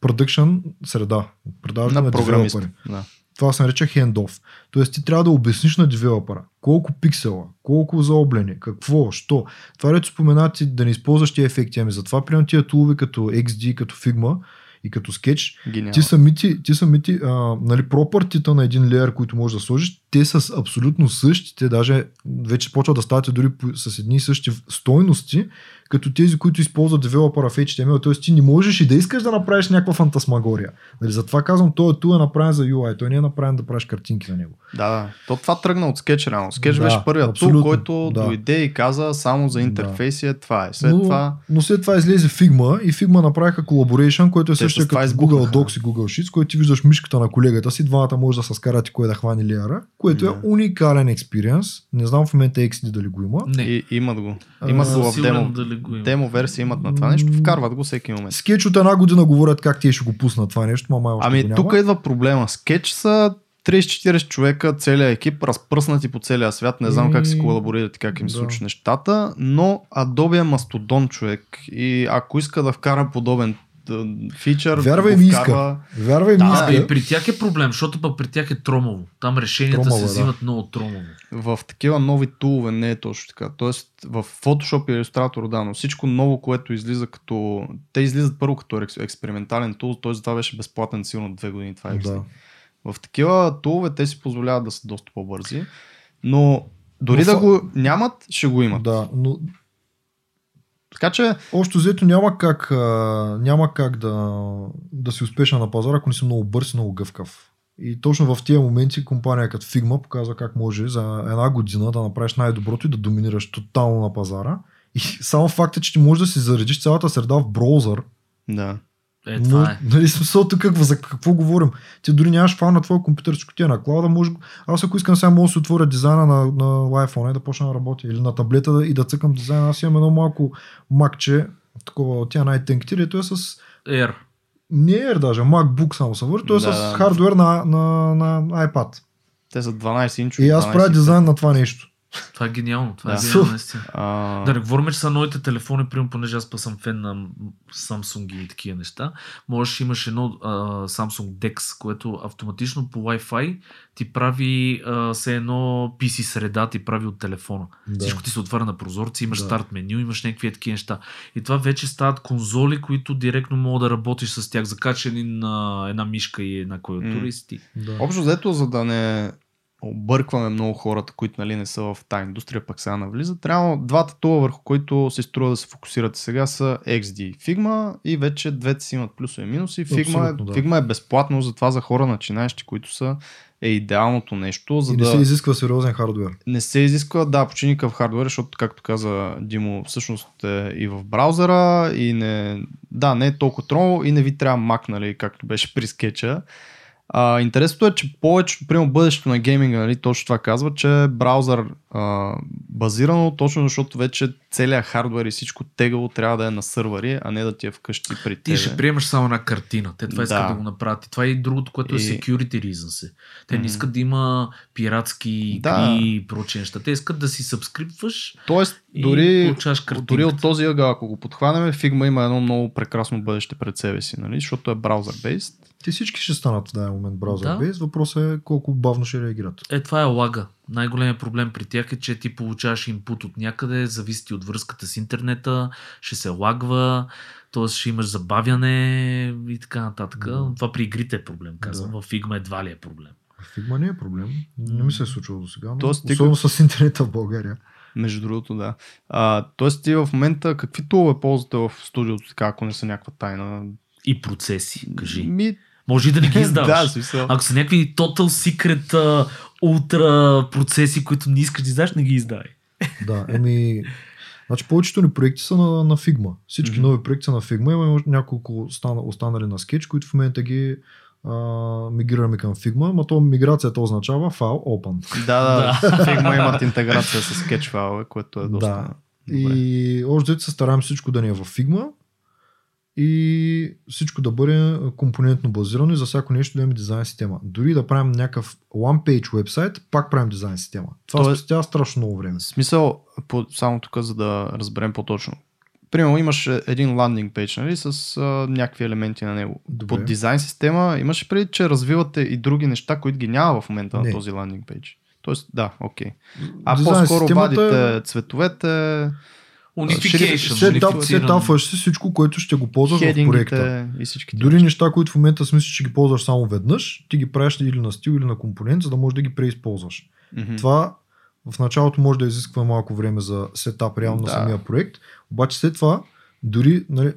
продъкшн среда. Предаваш На на програмист. Да. Това се нарича handoff. Тоест ти трябва да обясниш на девелопера колко пиксела, колко заоблени, какво, що. Това дето споменати да не използваш тия ефекти. Ами затова приемам тия тулови като XD, като Figma и като Sketch. Гениално. Ти самите, ти самите а, нали, пропъртите на един леер, които можеш да сложиш, те са абсолютно същи. Те даже вече почват да стават дори с едни и същи стойности, като тези, които използват девелопера в HTML. Тоест ти не можеш и да искаш да направиш някаква фантасмагория. Нали, затова казвам, този тул е направен за UI. Той не е направен да правиш картинки на него. Да, да. То това тръгна от скетч реално. Скетч Да, беше първият тул, който да. дойде и каза само за интерфейси е това е. След но, това но след това излезе Figma и Figma направиха collaboration, който е Те същия с това като. Google Docs и Google Sheets, който ти виждаш мишката на колегата си, двамата може да се скарате кой да хвани леера, което Да. е уникален експириенс. Не знам в момента XD дали го има. Не. и, имат го. Имат го в демо. дали го има. Демо версия имат на това нещо, вкарват го всеки момент. Скетч от една година говорят как те ще го пуснат това нещо, ма май още го Ами тук идва проблема. Скетч са 30-40 човека, целият екип, разпръснати по целия свят. Не знам как си Еми, колаборират и как им се да. случват нещата, но Adobe е мастодон човек и ако иска да вкара подобен фичър, Вярвай ми иска. Вярвай ми Да, А, и иска. при тях е проблем, защото пък при тях е тромово. Там решенията Тромаво, се да. взимат много тромово. В такива нови тулове не е точно така. Тоест в Photoshop и Illustrator, да, но всичко ново, което излиза като... Те излизат първо като екс- експериментален тул, т.е. това беше безплатен сигурно две години. Това е Да. В такива тулове те си позволяват да са доста по-бързи, но дори Но да го нямат, ще го имат. Да, но Така че, общо взето няма как, няма как да, да си успешен на пазара, ако не си много бърз и много гъвкав. И точно в тия моменти компания като Figma показва как може за една година да направиш най-доброто и да доминираш тотално на пазара. И само факта, че ти можеш да си заредиш цялата среда в браузър, да. Е, това е. Нали, смисъл тук какво, за какво говорим? Ти дори нямаш файл на твоя компютър, всичко ти е на клауда. Може... Аз ако искам сега мога да си отворя дизайна на, на iPhone и да почна да работя. Или на таблета и да цъкам дизайна. Аз имам едно малко макче, такова тя най-тънките, дето е с Air. не е даже, MacBook само се върти, той е Да, с да. хардвер на, на, на iPad. Те са 12 инчови. И аз 12 правя дизайн на това нещо. Това е гениално. Това Да. е гениално, наистина. А, Да не говорим, че са новите телефони, примерно, понеже аз па съм фен на Samsung и такива неща. Можеш имаш едно а, Samsung DeX, което автоматично по Wi-Fi ти прави а, все едно PC среда, ти прави от телефона. Да. Всичко ти се отваря на прозорци, имаш Да. старт меню, имаш някакви такива неща. И това вече стават конзоли, които директно мога да работиш с тях. Закача един, а, една мишка и една клавиатура М. и си ти. Да. Общо взето, за да не объркваме много хората, които нали, не са в тази индустрия, пък сега навлизат, трябва двата тула, върху които се струва да се фокусирате сега са XD и Figma и вече двете си имат плюсове и минуси. Figma, е, да. Figma е безплатно, затова за хора начинаещи, които са е идеалното нещо, за И не да се изисква сериозен хардвер. не се изисква, да, почти никакъв хардвер, защото, както каза Димо, всъщност е и в браузъра, и не, да, не е толкова трудно и не ви трябва Mac, нали, както беше при скетча. А, интересното е, че повечето, примерно бъдещето на гейминга, нали, точно това казва, че е браузър а, базирано, точно защото вече целият хардвер и всичко тегаво трябва да е на сървъри, а не да ти е вкъщи при Ти тебе. ще приемаш само една картина. Те това искат Да. да го направят. И това е и другото, което е И- security reasons. Те Мгм. не искат да има пиратски Да. и прочие неща. Те искат да си сабскрипваш Тоест, дори, дори от този ъгъл, ако го подхванем, Figma има едно много прекрасно бъдеще пред себе си, нали? защото е браузър-based. Те всички ще станат в даден момент браузър Да. бейс. Въпросът е колко бавно ще реагират. Е, това е лага. Най-големият проблем при тях е, че ти получаваш инпут от някъде, зависи от връзката с интернета, ще се лагва, т.е. ще имаш забавяне и така нататък. Да. Това при игрите е проблем, казвам. Да. В Figma едва ли е проблем. В Figma не е проблем. Не ми се е случило до сега. Но Тоест, ти особено с интернета в България. Между другото, да. А, тоест ти в момента какви тулове ползвате в студиото, така, ако не са някаква тайна? И процеси, кажи. Ми, Може и да не ги издаваш. да, смисъл. Ако са някакви total secret а, ултра процеси, които не искаш да издаш, не ги издай. Да, еми... Значи повечето ни проекти са на, на Figma. Всички Мгм. нови проекти са на Figma. Има няколко остана, останали на Sketch, които в момента ги а, мигрираме към Figma, но то миграцията означава файл open. Да, да, Да. Figma имат интеграция с скетч файлове, което е доста Да. добре. И още се стараем всичко да ни е в Figma и всичко да бъде компонентно базирано и за всяко нещо да имаме дизайн система. Дори да правим някакъв one page вебсайт, пак правим дизайн система. Това Тоест- спестява страшно много време. Смисъл, по, само тук, за да разберем по-точно. Примерно имаш е, един ландинг пейдж, нали, с а, някакви елементи на него. Добре. Под дизайн система имаш преди, че развивате и други неща, които ги няма в момента Не. на този ландинг пейдж. Тоест, да, окей. А Дизайн по-скоро системата е- вадите цветовете, Unification. Сетап- Сетап, сетапваш си всичко, което ще го ползваш в проекта. и всички. Дори неща, които в момента смислиш, че ги ползваш само веднъж, ти ги правиш или на стил, или на компонент, за да можеш да ги преизползваш. Мгм. Това в началото може да изисква малко време за сетап реално на Да. самия проект, обаче след това дори нали,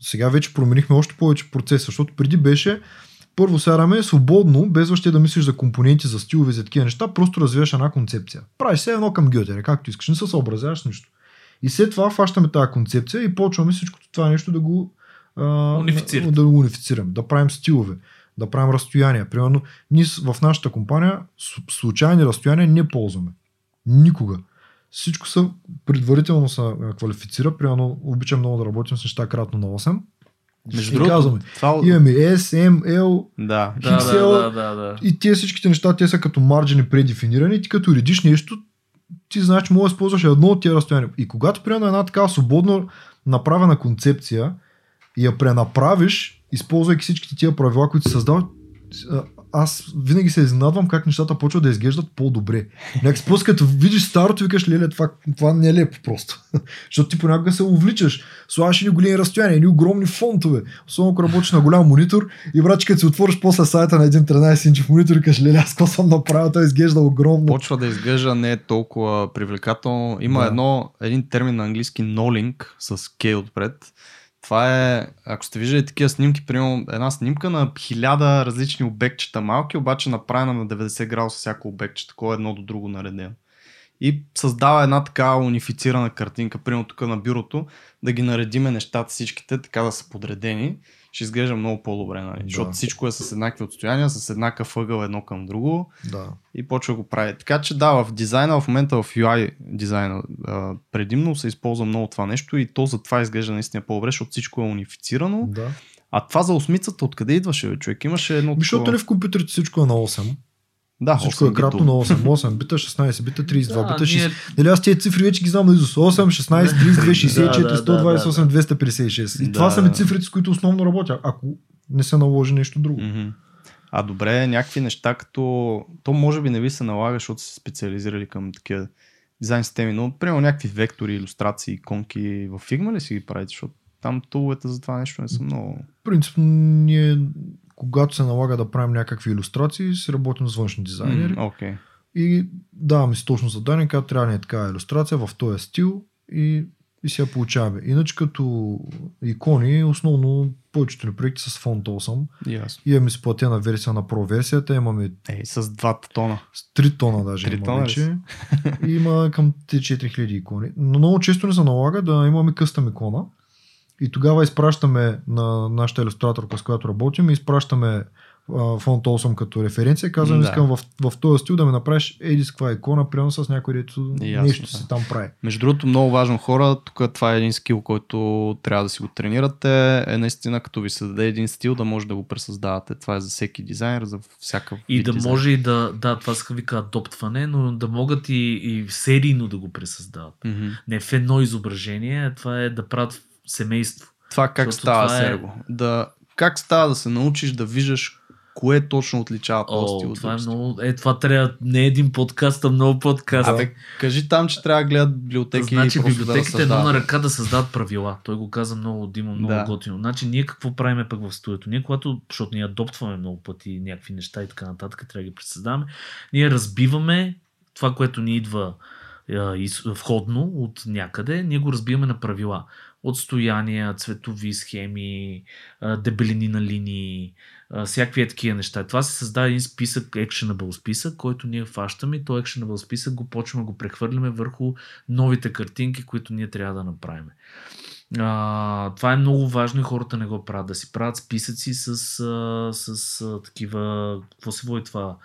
сега вече променихме още повече процеса, защото преди беше първо сядаме свободно, без въобще да мислиш за компоненти, за стилове, за такива неща, просто развиваш една концепция. Правиш се едно към гьотере, както искаш, не се съобразяваш нищо. И след това фащаме тази концепция и почваме всичкото това нещо да го а, да го унифицираме, да правим стилове, да правим разстояния. Примерно, ние в нашата компания случайни разстояния не ползваме. Никога. Всичко са предварително се квалифицира. Примерно, обичам много да работим с неща кратно на 8. Между другото, казваме, това... имаме S, M, L Да. Да, да, Хиксел- да, да, да. и тези всичките неща, те са като марджини предефинирани. Ти като редиш нещо, ти знаеш, че можеш да използваш едно от тези разстояния. И когато примерно една такава свободно направена концепция и я пренаправиш, използвайки всичките тия правила, които се създават, аз винаги се изненадвам как нещата почват да изглеждат по-добре. Някак просто като видиш старото, викаш, леле, това, това не е лепо просто. Защото ти понякога се увличаш. Слагаш едни големи разстояния, едни огромни фонтове. Особено ако работиш на голям монитор и брат, като си отвориш после сайта на един 13 инчев монитор и кажеш, леле, аз какво съм направил, той изглежда огромно. Почва да изглежда не е толкова привлекателно. Има Да. едно, един термин на английски no-link с K отпред. Това е, ако сте виждали такива снимки, примерно една снимка на хиляда различни обектчета малки, обаче направена на 90 градуса всяко обектче, такова едно до друго наредено. И създава една така унифицирана картинка, примерно тук на бюрото, да ги наредиме нещата всичките, така да са подредени. Ще изглежда много по-добре, нали? Да. Защото всичко е с еднакви отстояния, с еднакъв ъгъл едно към друго Да. и почва го прави. Така че да, в дизайна, в момента в UI дизайна предимно се използва много това нещо и то затова изглежда наистина по-добре, защото всичко е унифицирано. да. А това за осмицата, откъде идваше, човек? Имаше едно. Защото такова- ли в компютрите всичко е на 8? Да, Всичко е 8 кратно на 8. 8 бита, 16 бита, 32 Да, бита, 6. ние- Нали аз тези цифри вече ги знам на изус. 8, 16, 32, 64, Да, да, 128, 256. И Да, това са ми да. цифрите, с които основно работя, ако не се наложи нещо друго. А добре, някакви неща като... То може би не ви се налага, защото са се специализирали към такива дизайн системи, но примерно някакви вектори, иллюстрации, иконки в Figma ли си ги правите, защото там туловете за това нещо не са много... Принципно ние, когато се налага да правим някакви иллюстрации, си работим с външни дизайнери. М, Окей. И даваме си точно задание, когато трябва да ни е такава иллюстрация в този стил и, и си я получаваме. Иначе като икони, основно повечето ни проекти с фонд 8. Ясно. Имаме сплатена версия на Pro версията, имаме Ей, с двата тона. с 3 тона даже Три има тона вече. И има към 4000 икони. Но много често ни се налага да имаме къстъм икона. И тогава изпращаме на нашата иллюстраторка, с която работим, изпращаме фонд 8 като референция. Казвам, Да. искам в, в този стил да ми направиш еди с каква икона, примерно с някой, дето Ясно, нещо да. се там прави. Между другото, много важно хора, тук това е един скил, който трябва да си го тренирате, е наистина като ви се даде един стил, да може да го пресъздавате. Това е за всеки дизайнер, за всяка И да дизайн. може и да, да, това се вика адоптване, но да могат и, и серийно да го пресъздават. Мгм. Не в едно изображение, това е да правят семейство. Това как Защото става, това е- Серго? Да, как става да се научиш да виждаш кое точно отличава прости О, от това е много... Е, това трябва не един подкаст, а много подкаста. Абе, кажи там, че трябва да гледат библиотеки Значи и библиотеките да едно на ръка да създават правила. Той го каза много Димо, много Да. готино. Значи ние какво правиме пък в студиото? Ние когато, защото ние адоптваме много пъти някакви неща и така нататък, трябва да ги пресъздаваме, ние разбиваме това, което ни идва входно от някъде, ние го разбиваме на правила. Отстояния, цветови схеми, дебелини на линии, всякакви е такива неща. Това се създава един списък, actionable списък, който ние фащаме и то actionable списък го почваме да го прехвърляме върху новите картинки, които ние трябва да направим. А, това е много важно и хората не го правят. Да си правят списъци с, с а, такива... Какво се води това?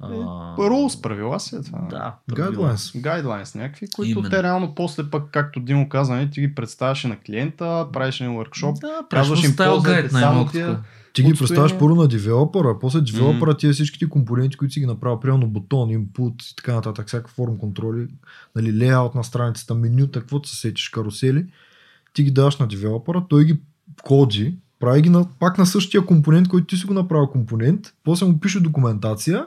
А, Rules, правила си е това. Да, правила. Guidelines. Guidelines някакви, които Именно. те реално после пък, както Димо каза, нали, ти ги представяш на клиента, правиш им workshop, Да, казваш им гайд само тия. Ти ги представяш първо на девелопера, а после девелопера ти е всичките компоненти, които си ги направил, примерно бутон, input и така нататък, всяка форм контроли, нали, лейаут на страницата, менюта, каквото се сетиш, карусели, ти ги даваш на девелопера, той ги коди, прави ги на, пак на същия компонент, който ти си го направил компонент, после му пише документация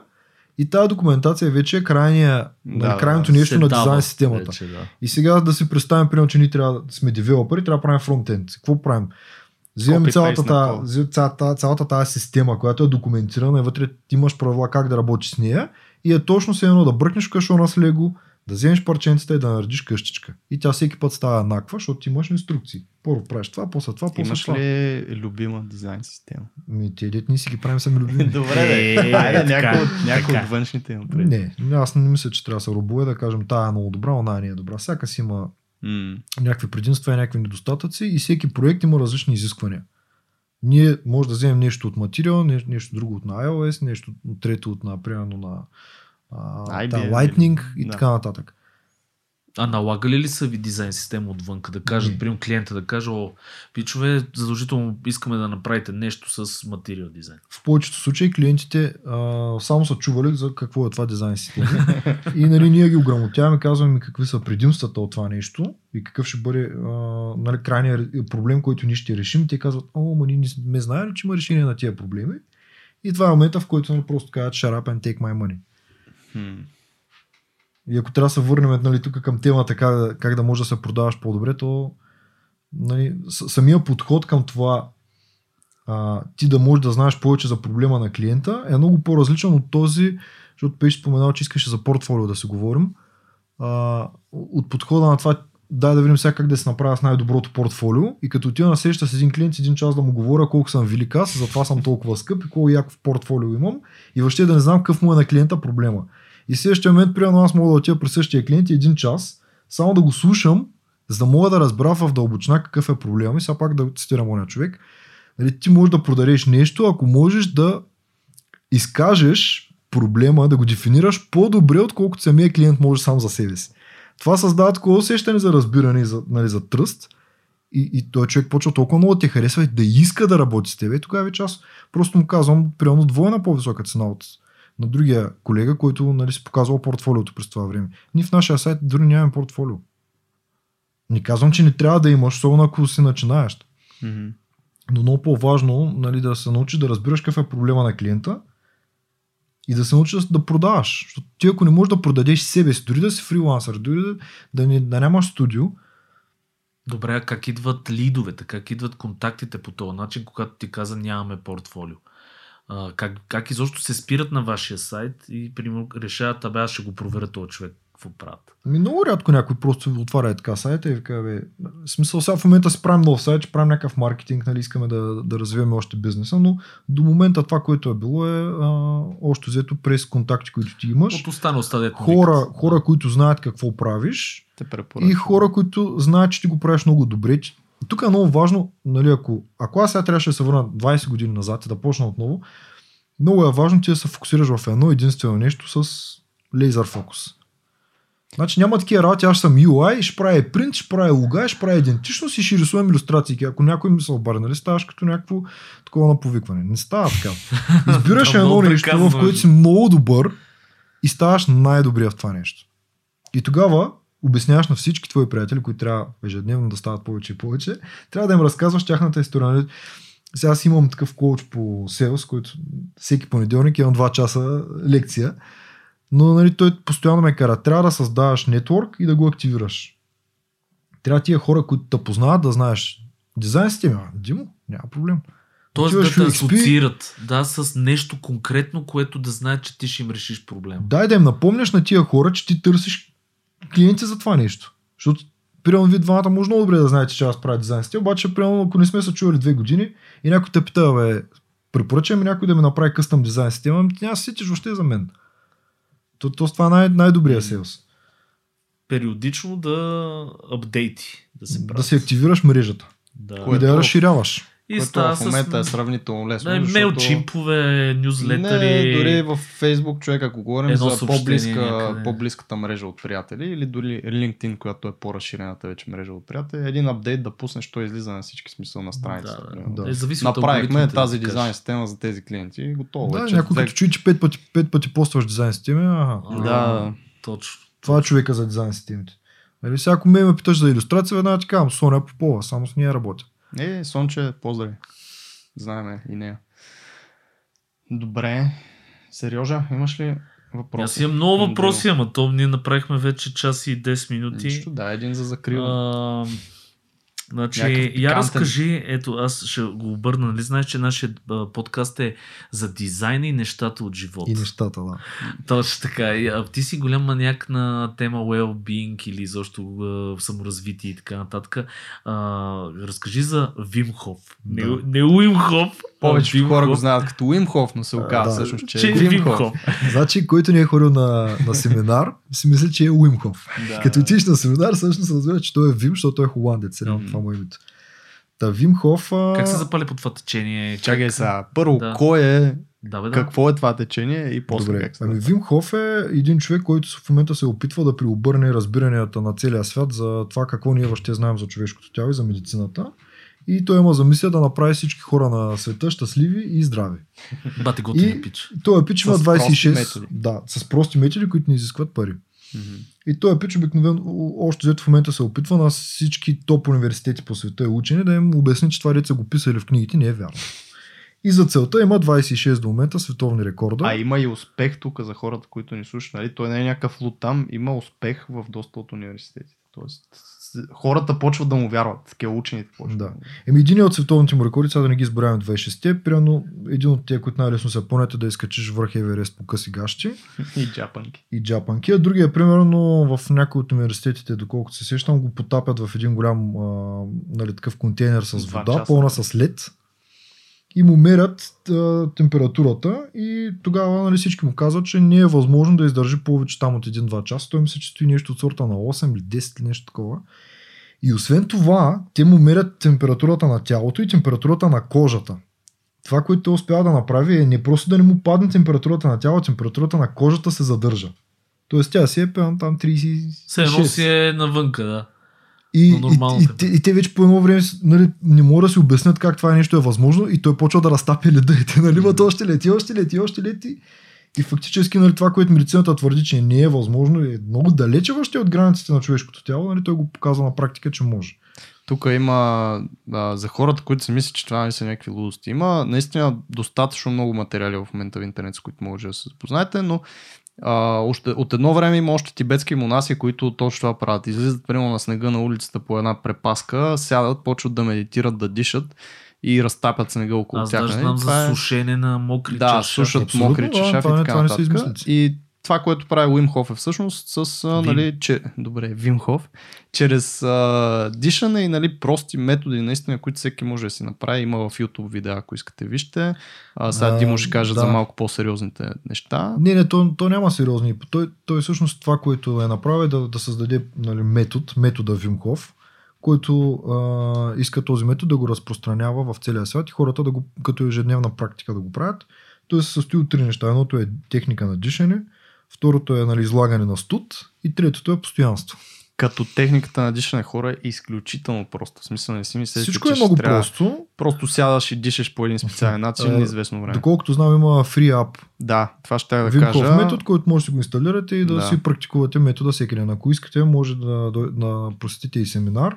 и тази документация вече е крайния, Да, нали, крайното да, нещо на дизайн системата. вече, да. И сега да си представим, примерно, че ние трябва да сме девелопери, трябва да правим фронтенд. Какво правим? Взимаме цялата, на та, код. взимаме цялата, цялата тази система, която е документирана и вътре ти имаш правила как да работиш с нея и е точно се едно да бръкнеш в кашона с лего, да вземеш парченцата и да наредиш къщичка. И тя всеки път става еднаква, защото ти имаш инструкции. Първо правиш това, после това, после Имаш това. ли любима дизайн система? Ми, те дет ние си ги правим сами любими. Добре, да. Е, Айде, някой от, някой така. от външните преди. Не, аз не мисля, че трябва да се рубове да кажем тая е много добра, она не е добра. Всяка си има някакви предимства и някакви недостатъци и всеки проект има различни изисквания. Ние може да вземем нещо от материал, нещо, нещо друго от на iOS, нещо трето от на, примерно на а, IBM та, Lightning и да. така нататък. А налагали ли са ви дизайн система отвън, да кажат, примерно клиента да каже, о, пичове, задължително искаме да направите нещо с материал дизайн. В повечето случаи клиентите а, само са чували за какво е това дизайн система. и нали, ние ги ограмотяваме, казваме какви са предимствата от това нещо и какъв ще бъде а, нали, крайният проблем, който ние ще решим. Те казват, о, ма ние не сме знаели, че има решение на тия проблеми. И това е момента, в който нали, просто казват, shut up and take my money. И ако трябва да се върнем нали, тук към темата как, как да можеш да се продаваш по-добре, то нали, самия подход към това а, ти да можеш да знаеш повече за проблема на клиента е много по-различен от този, защото беше споменал, че искаше за портфолио да се говорим. А, от подхода на това дай да видим сега как да се направя с най-доброто портфолио и като отида на среща с един клиент един час да му говоря колко съм велик аз, затова съм толкова скъп и колко яко в портфолио имам и въобще да не знам какъв му е на клиента проблема. И следващия момент, примерно, аз мога да отида при същия клиент и един час, само да го слушам, за да мога да разбера в дълбочина какъв е проблема. И сега пак да цитирам оня човек. Нали, ти можеш да продадеш нещо, ако можеш да изкажеш проблема, да го дефинираш по-добре, отколкото самия клиент може сам за себе си. Това създава такова усещане за разбиране за, нали, за тръст. И, и той човек почва толкова много те харесва и да иска да работи с теб. И тогава вече аз просто му казвам, примерно двойна по-висока цена от на другия колега, който нали, си показвал портфолиото през това време. Ние в нашия сайт дори нямаме портфолио. Не казвам, че не трябва да имаш, особено ако си начинаещ. Мгм. Но много по-важно нали, да се научиш да разбираш какъв е проблема на клиента и да се научиш да продаваш. Защото ти ако не можеш да продадеш себе си, дори да си фрилансър, дори да, да, не, да нямаш студио, Добре, а как идват лидовете, как идват контактите по този начин, когато ти каза нямаме портфолио? А, как, как изобщо се спират на вашия сайт и примерно решават, абе аз ще го проверя този човек, какво правят? Ми много рядко някой просто отваря е така сайта и вика, бе, смисъл сега в момента си правим нов сайт, че правим някакъв маркетинг, нали, искаме да, да развиваме още бизнеса, но до момента това, което е било е а, още взето през контакти, които ти имаш. От останалостта, дето Хора, хора, които знаят какво правиш и хора, които знаят, че ти го правиш много добре. Тук е много важно, нали, ако, ако аз сега трябваше да се върна 20 години назад и да почна отново, много е важно ти да се фокусираш в едно единствено нещо с лейзър фокус. Значи няма такива работи, аз съм UI, ще правя принт, ще правя луга, ще правя идентичност и ще рисувам иллюстрации. Ако някой ми се обърне, нали, ставаш като някакво такова на повикване. Не става така. Избираш едно нещо, в което си много добър и ставаш най-добрия в това нещо. И тогава обясняваш на всички твои приятели, които трябва ежедневно да стават повече и повече, трябва да им разказваш тяхната история. Нали? Сега аз имам такъв коуч по Sales, който всеки понеделник имам 2 часа лекция. Но нали, той постоянно ме кара. Трябва да създаваш нетворк и да го активираш. Трябва тия хора, които те познават, да знаеш дизайн системи. А, Димо, няма проблем. Тоест да те асоциират да, с нещо конкретно, което да знаят, че ти ще им решиш проблем. Дай да им напомняш на тия хора, че ти търсиш клиенти за това нещо. Защото, примерно, вие двамата може много добре да знаете, че аз правя дизайн стил, обаче, примерно, ако не сме се чували две години и някой те пита, бе, препоръчам някой да ми направи къстъм дизайн система, ами ти няма да се сетиш въобще за мен. То, то, това е най- най-добрия селс. Периодично да апдейти да се прави. Да се активираш мрежата. Да. И да я в- разширяваш. И Което става в момента е с... сравнително лесно. Да, защото- мейлчимпове, нюзлетъри. Не, дори в Facebook, човек, ако говорим за по-близка, по-близката мрежа от приятели или дори LinkedIn, която е по-разширената вече мрежа от приятели, един апдейт да пуснеш, той излиза на всички смисъл на страницата. Да. Да. Е, зависи от Направихме алгоритмите, тази да дизайн система за тези клиенти и готово. Да, вече. някой като чуи, че пет пъти, пет пъти постваш дизайн системи, ага. Да. Точно. Това е човека за дизайн системите. Нали, сега ако ме ме питаш за иллюстрация, веднага ти казвам, Соня Попова, само с нея работя. Е, Сонче, поздрави. Знаеме и нея. Добре. Сережа, имаш ли въпроси? Аз имам много въпроси, ама то ние направихме вече час и 10 минути. Нищо, да, един за закрила. А, значи, я разкажи, ето аз ще го обърна, нали знаеш, че нашия подкаст е за дизайна и нещата от живота. И нещата, да. Точно така. И, А, ти си голям маняк на тема well-being или а, саморазвитие и така нататък. А, разкажи за Вимхов. Не, Да. не Уимхов. Повечето хора го знаят като Уимхоф, но се оказва да. всъщност, че, Че е е Вимхоф. Вимхов. Значи, който не е ходил на, на семинар, си мисля, че е Уимхов. Да. Като отидеш на семинар, всъщност разбира, че той е Вим, защото той е холандец. Мгм. това му е името. Та Вимхов... А... Как се запали по това течение? Чакай Как- сега. Първо, Да. кой е, Да, бе, да. какво е това течение и после Добре. как се Ами? Вим Хоф е един човек, който в момента се опитва да преобърне разбиранията на целия свят за това какво ние въобще знаем за човешкото тяло и за медицината. И той има за мисия да направи всички хора на света щастливи и здрави. Бати готини И- пич. Той е пич има С прости 26. методи. Да, с прости методи, които не изискват пари. И той е пич обикновено, още взето в момента се опитва на всички топ университети по света и учени да им обясни, че това деца го писали в книгите не е вярно. И за целта има 26 до момента световни рекорда. А има и успех тук за хората, които ни слушат. Нали? Той не е някакъв лут там, има успех в доста от университетите. Тоест, хората почват да му вярват. Такива учените почват. Да. Еми, един от световните му рекорди, сега да не ги изборяваме 26-те, примерно един от тия, които най-лесно се понете да изкачиш върх Еверест по къси гащи И джапанки. и джапанки, а другия е примерно в някои от университетите, доколкото се сещам, го потапят в един голям а, нали, такъв контейнер с Два вода, часа. пълна с лед и му мерят а, температурата и тогава нали, всички му казват, че не е възможно да издържи повече там от 1-2 часа. Той мисля, че стои нещо от сорта на 8 или 10 или нещо такова. И освен това, те му мерят температурата на тялото и температурата на кожата. Това, което той успява да направи е не просто да не му падне температурата на тялото, температурата на кожата се задържа. Тоест тя си е пълна там 36. Все едно си е навънка, да. И, и, и, температура. те, и, те вече по едно време нали, не могат да си обяснят как това нещо е възможно и той почва да разтапя леда и те наливат още лети, още лети, още лети. И фактически нали, това, което медицината твърди, че не е възможно, е много далече въобще от границите на човешкото тяло, нали, той го показва на практика, че може. Тук има, а, за хората, които си мислят, че това не са някакви лудости, има наистина достатъчно много материали в момента в интернет, с които може да се запознаете, но а, още, от едно време има още тибетски монаси, които точно това правят. Излизат примерно на снега на улицата по една препаска, сядат, почват да медитират, да дишат и разтапят снега около Аз тях. даже нали? знам за е- сушене на мокри Да, чаши. сушат Абсолютно, мокри да, чешафи и не- така това не са нататък. И това, което прави Уим Хоф е всъщност с, Вим. нали, че, добре, Хоф, чрез а, дишане и нали, прости методи, наистина, които всеки може да си направи. Има в YouTube видеа, ако искате, вижте. А, сега А, Димо ще каже да. за малко по-сериозните неща. Не, не, то, то няма сериозни. Той, той всъщност това, което е направил е да, да създаде нали, метод, метода Вимхов, който а, иска този метод да го разпространява в целия свят и хората да го, като ежедневна практика да го правят. Той се състои от три неща. Едното е техника на дишане, второто е нали, излагане на студ и третото е постоянство. Като техниката на дишане хора е изключително просто. В смисъл не си мислете, Всичко че е много трябва... просто. Просто сядаш и дишаш по един специален начин А, неизвестно време. Доколкото знам, има free app Да, това ще да Вимхов кажа. метод, който може да го инсталирате и да, Да. си практикувате метода всеки ден. Ако искате, може да, да, да посетите и семинар.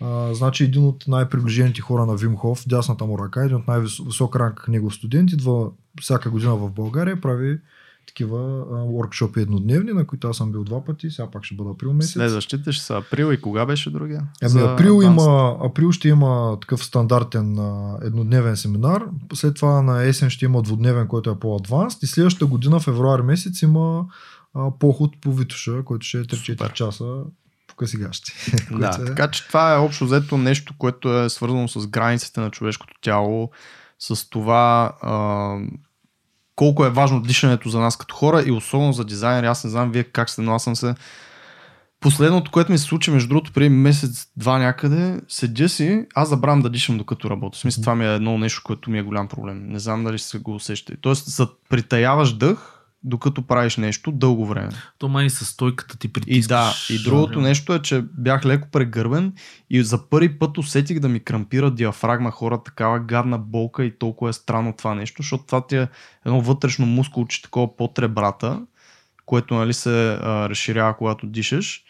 А, значи един от най-приближените хора на Вимхов, дясната му ръка, един от най-висок ранг негов студент, идва всяка година в България, прави такива workshop еднодневни, на които аз съм бил два пъти, сега пак ще бъда април месец. Следващите ще са април и кога беше другия? Еми, април, има, април ще има такъв стандартен а, еднодневен семинар, след това на есен ще има двудневен, който е по-адванс и следващата година, февруари месец, има а, поход по Витуша, който ще е 3-4 Супер. часа по късигащи. Да, е- така че това е общо взето нещо, което е свързано с границите на човешкото тяло, с това а, колко е важно дишането за нас като хора и особено за дизайнери. Аз не знам вие как сте, но аз съм се... Последното, което ми се случи, между другото, преди месец-два някъде, седя си, аз забравям да дишам докато работя. В смисъл, това ми е едно нещо, което ми е голям проблем. Не знам дали се го усещате. Тоест, притаяваш дъх, докато правиш нещо дълго време. То май с стойката ти И притискаш. да, и другото нещо е, че бях леко прегърбен и за първи път усетих да ми крампира диафрагма хора, такава гадна болка и толкова е странно това нещо, защото това ти е едно вътрешно мускулче, такова под ребрата, което нали, се а, разширява когато дишаш.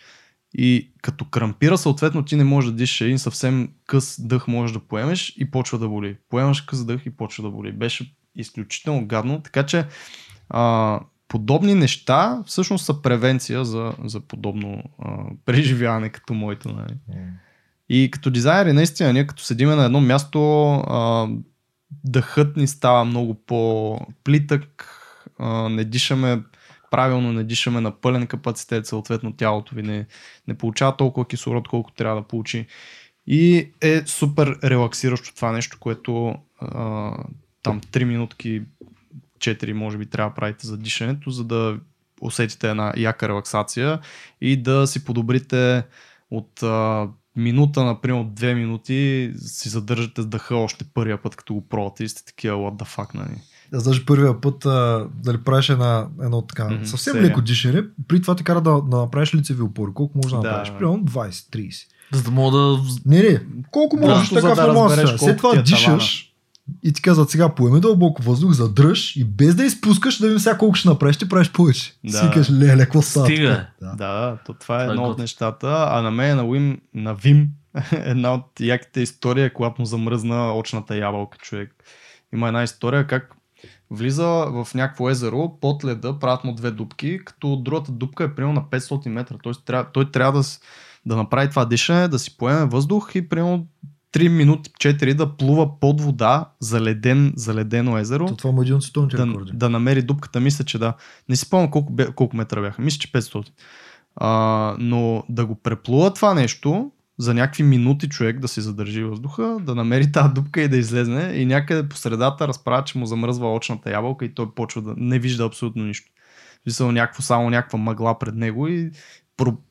И като крампира, съответно ти не можеш да дишаш един съвсем къс дъх можеш да поемеш и почва да боли. Поемаш къс дъх и почва да боли. Беше изключително гадно, така че а, подобни неща всъщност са превенция за, за подобно а, преживяване като моето. Нали. И като дизайнери, наистина, ние като седиме на едно място, а, дъхът ни става много по-плитък, а, не дишаме правилно, не дишаме на пълен капацитет, съответно тялото ви не, не получава толкова кислород, колко трябва да получи. И е супер релаксиращо това нещо, което а, там 3 минутки, 4 може би трябва да правите за дишането, за да усетите една яка релаксация и да си подобрите от а, минута, например, от две минути си задържате с дъха още първия път, като го пробвате и сте такива what the fuck, нали? Аз даже първия път а, дали правиш една, едно така Мгм, съвсем серия. леко дишане, при това те кара да, да направиш лицеви опори. Колко може да Да, направиш? Примерно 20-30. За да мога да... Не, не. Колко Да, можеш просто така да в едно разбереш След това ти е дишаш и ти казват сега поеме дълбоко въздух, задръж и без да изпускаш да видим сега колко ще направиш, ще правиш повече. Да. Си кажеш, леле, какво става? Стига. Да. Да, то това е Това е едно от нещата. А на мен, на Вим, на Вим, една от яките истории, е когато му замръзна очната ябълка човек. Има една история как влиза в някакво езеро под леда, правят му две дупки, като другата дупка е примерно на 500 метра. Тоест, трябва, той трябва да, да направи това дишане, да си поеме въздух и примерно 3 минути 4 да плува под вода, заледен, заледено езеро То това му е един от световните да, рекорди. да намери дупката. Мисля, че да. Не си спомням колко, колко метра бяха. Мисля, че 500. А, но да го преплува това нещо, за някакви минути човек да си задържи въздуха, да намери тази дупка и да излезне и някъде по средата разправя, че му замръзва очната ябълка и той почва да не вижда абсолютно нищо. Вижда някакво, само някаква мъгла пред него и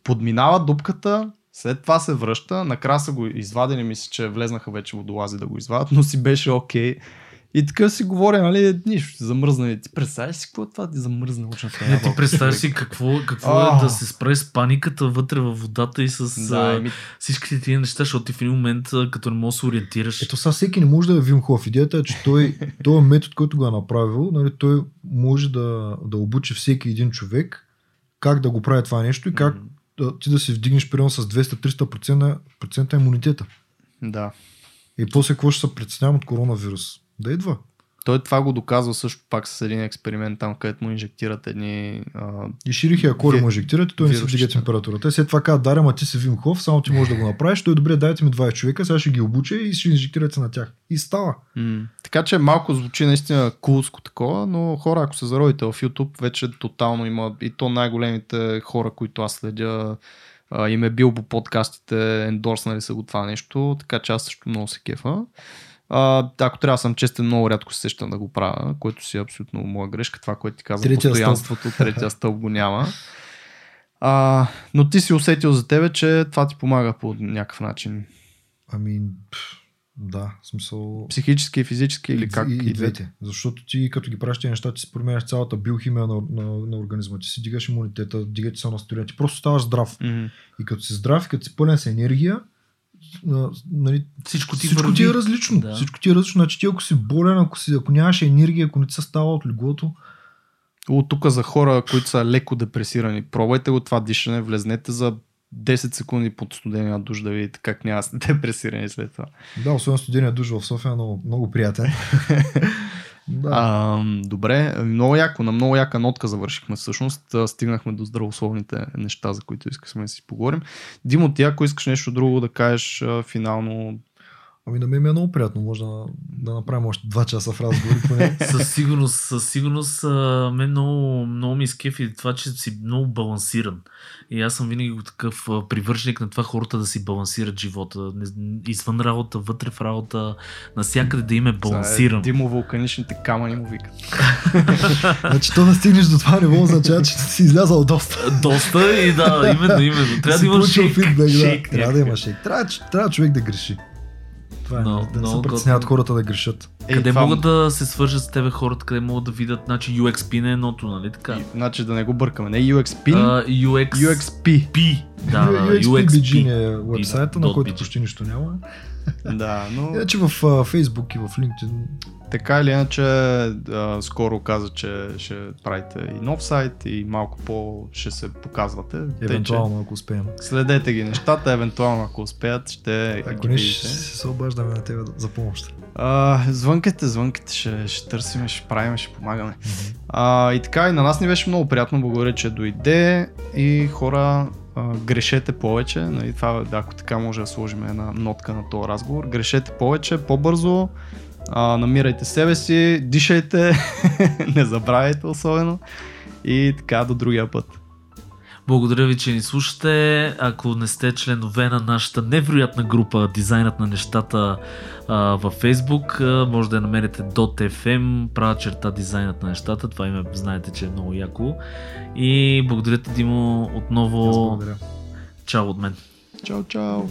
подминава дупката, след това се връща, накрая са го извадили, мисля, че влезнаха вече водолази да го извадят, но си беше окей. И така си говоря, нали, нищо, замръзна. Ти представяш си какво е това да ти замръзне очната Не ти представяш си какво, какво е да се справи с паниката вътре във водата и с Да, а, еми, всичките тия неща, защото ти в един момент, като не можеш да се ориентираш. Ето сега всеки не може да е Вим Хоф. Идеята е, че той, този метод, който го е направил, нали, той може да, да обучи всеки един човек как да го прави това нещо и как М, да, ти да си вдигнеш примерно с 200-300% процента имунитета. Да. И после какво ще се притеснявам от коронавирус? Да идва. Той това го доказва също пак с един експеримент там, където му инжектират едни... А, И ширих я кори Ви- му инжектират и той не си вдига температурата. След това казва, Даря, ма ти си Вим Хоф, само ти можеш да го направиш. Той добре, дайте ми 20 човека, сега ще ги обуча и ще инжектирате на тях. И става. м- така че малко звучи наистина кулско такова, но хора, ако се зародите в YouTube, вече тотално има и то най-големите хора, които аз следя, им е бил по подкастите, ендорснали са го това нещо, така че аз също много се кефа. А, ако трябва да съм честен, много рядко се сещам да го правя, което си е абсолютно моя грешка. Това, което ти казвам, Третия постоянството, третия стълб го няма. А, но ти си усетил за тебе, че това ти помага по някакъв начин. Ами, да, смисъл... Психически и физически или как? И, и двете? двете. Защото ти като ги правиш тези неща, ти си променяш цялата биохимия на, на, на организма. Ти си дигаш имунитета, дигаш се настроение. Ти просто ставаш здрав. Мгм. И като си здрав, и като си пълен с енергия, нали, Всичко ти всичко върви. ти е различно. Да. Всичко ти е различно. Значи ти ако си болен, ако, си, ако нямаш енергия, ако не ти се става от леглото, От тук за хора, които са леко депресирани, пробвайте го това дишане, влезнете за 10 секунди под студения душ да видите как няма сте депресирани след това. Да, особено студения душ в София е много, много приятен. да. А, добре, много яко, на много яка нотка завършихме всъщност. Стигнахме до здравословните неща, за които искахме да си поговорим. Димо, ти ако искаш нещо друго да кажеш финално, Ами на мен ми е много приятно. Може да, да направим още 2 часа в разговори поне. със сигурност, със сигурност а, мен много, много ми изкефи това, че си много балансиран. И аз съм винаги такъв а, привърженик на това хората да си балансират живота. Извън работа, вътре в работа, насякъде да им е е балансиран. Димо вулканичните камъни му викат. значи то да стигнеш до това ниво означава, че си излязал доста. Доста и да, именно, именно. Трябва да си има получил шейк. фидбек, да. шейк Трябва да има шейк. Трябва, трябва човек да греши. Това е, Но- да не се притесняват хората да грешат. Е, Къде това- могат да се свържат с тебе хората, къде могат да видят, значи UXP не е едното, нали така? И, значи да не го бъркаме. Не UXP, А, UX... UXP. P. Да, UXP UXP. BG е вебсайта, на който почти нищо няма. Да, но Иначе в Facebook и в LinkedIn така или иначе а, скоро каза, че ще правите и нов сайт и малко по ще се показвате. Тъй, евентуално, ако успеем. Следете ги нещата, евентуално ако успеят, ще Ако ги не, ще се обаждаме на тебе за помощ. А, звънкайте, звънкайте, ще, ще търсим, ще правим, ще помагаме. А, и така, и на нас ни беше много приятно, благодаря, че дойде и хора, грешете повече, нали, това, да, ако така може да сложим една нотка на този разговор, грешете повече, по-бързо, а, намирайте себе си, дишайте, не забравяйте особено. И така до другия път. Благодаря ви, че ни слушате. Ако не сте членове на нашата невероятна група Дизайнът на нещата а, във Facebook, а, може да я намерите .fm, права черта Дизайнът на нещата. Това име знаете, че е много яко. И благодаря ти, Димо, отново. благодаря. Чао от мен. Чао, чао!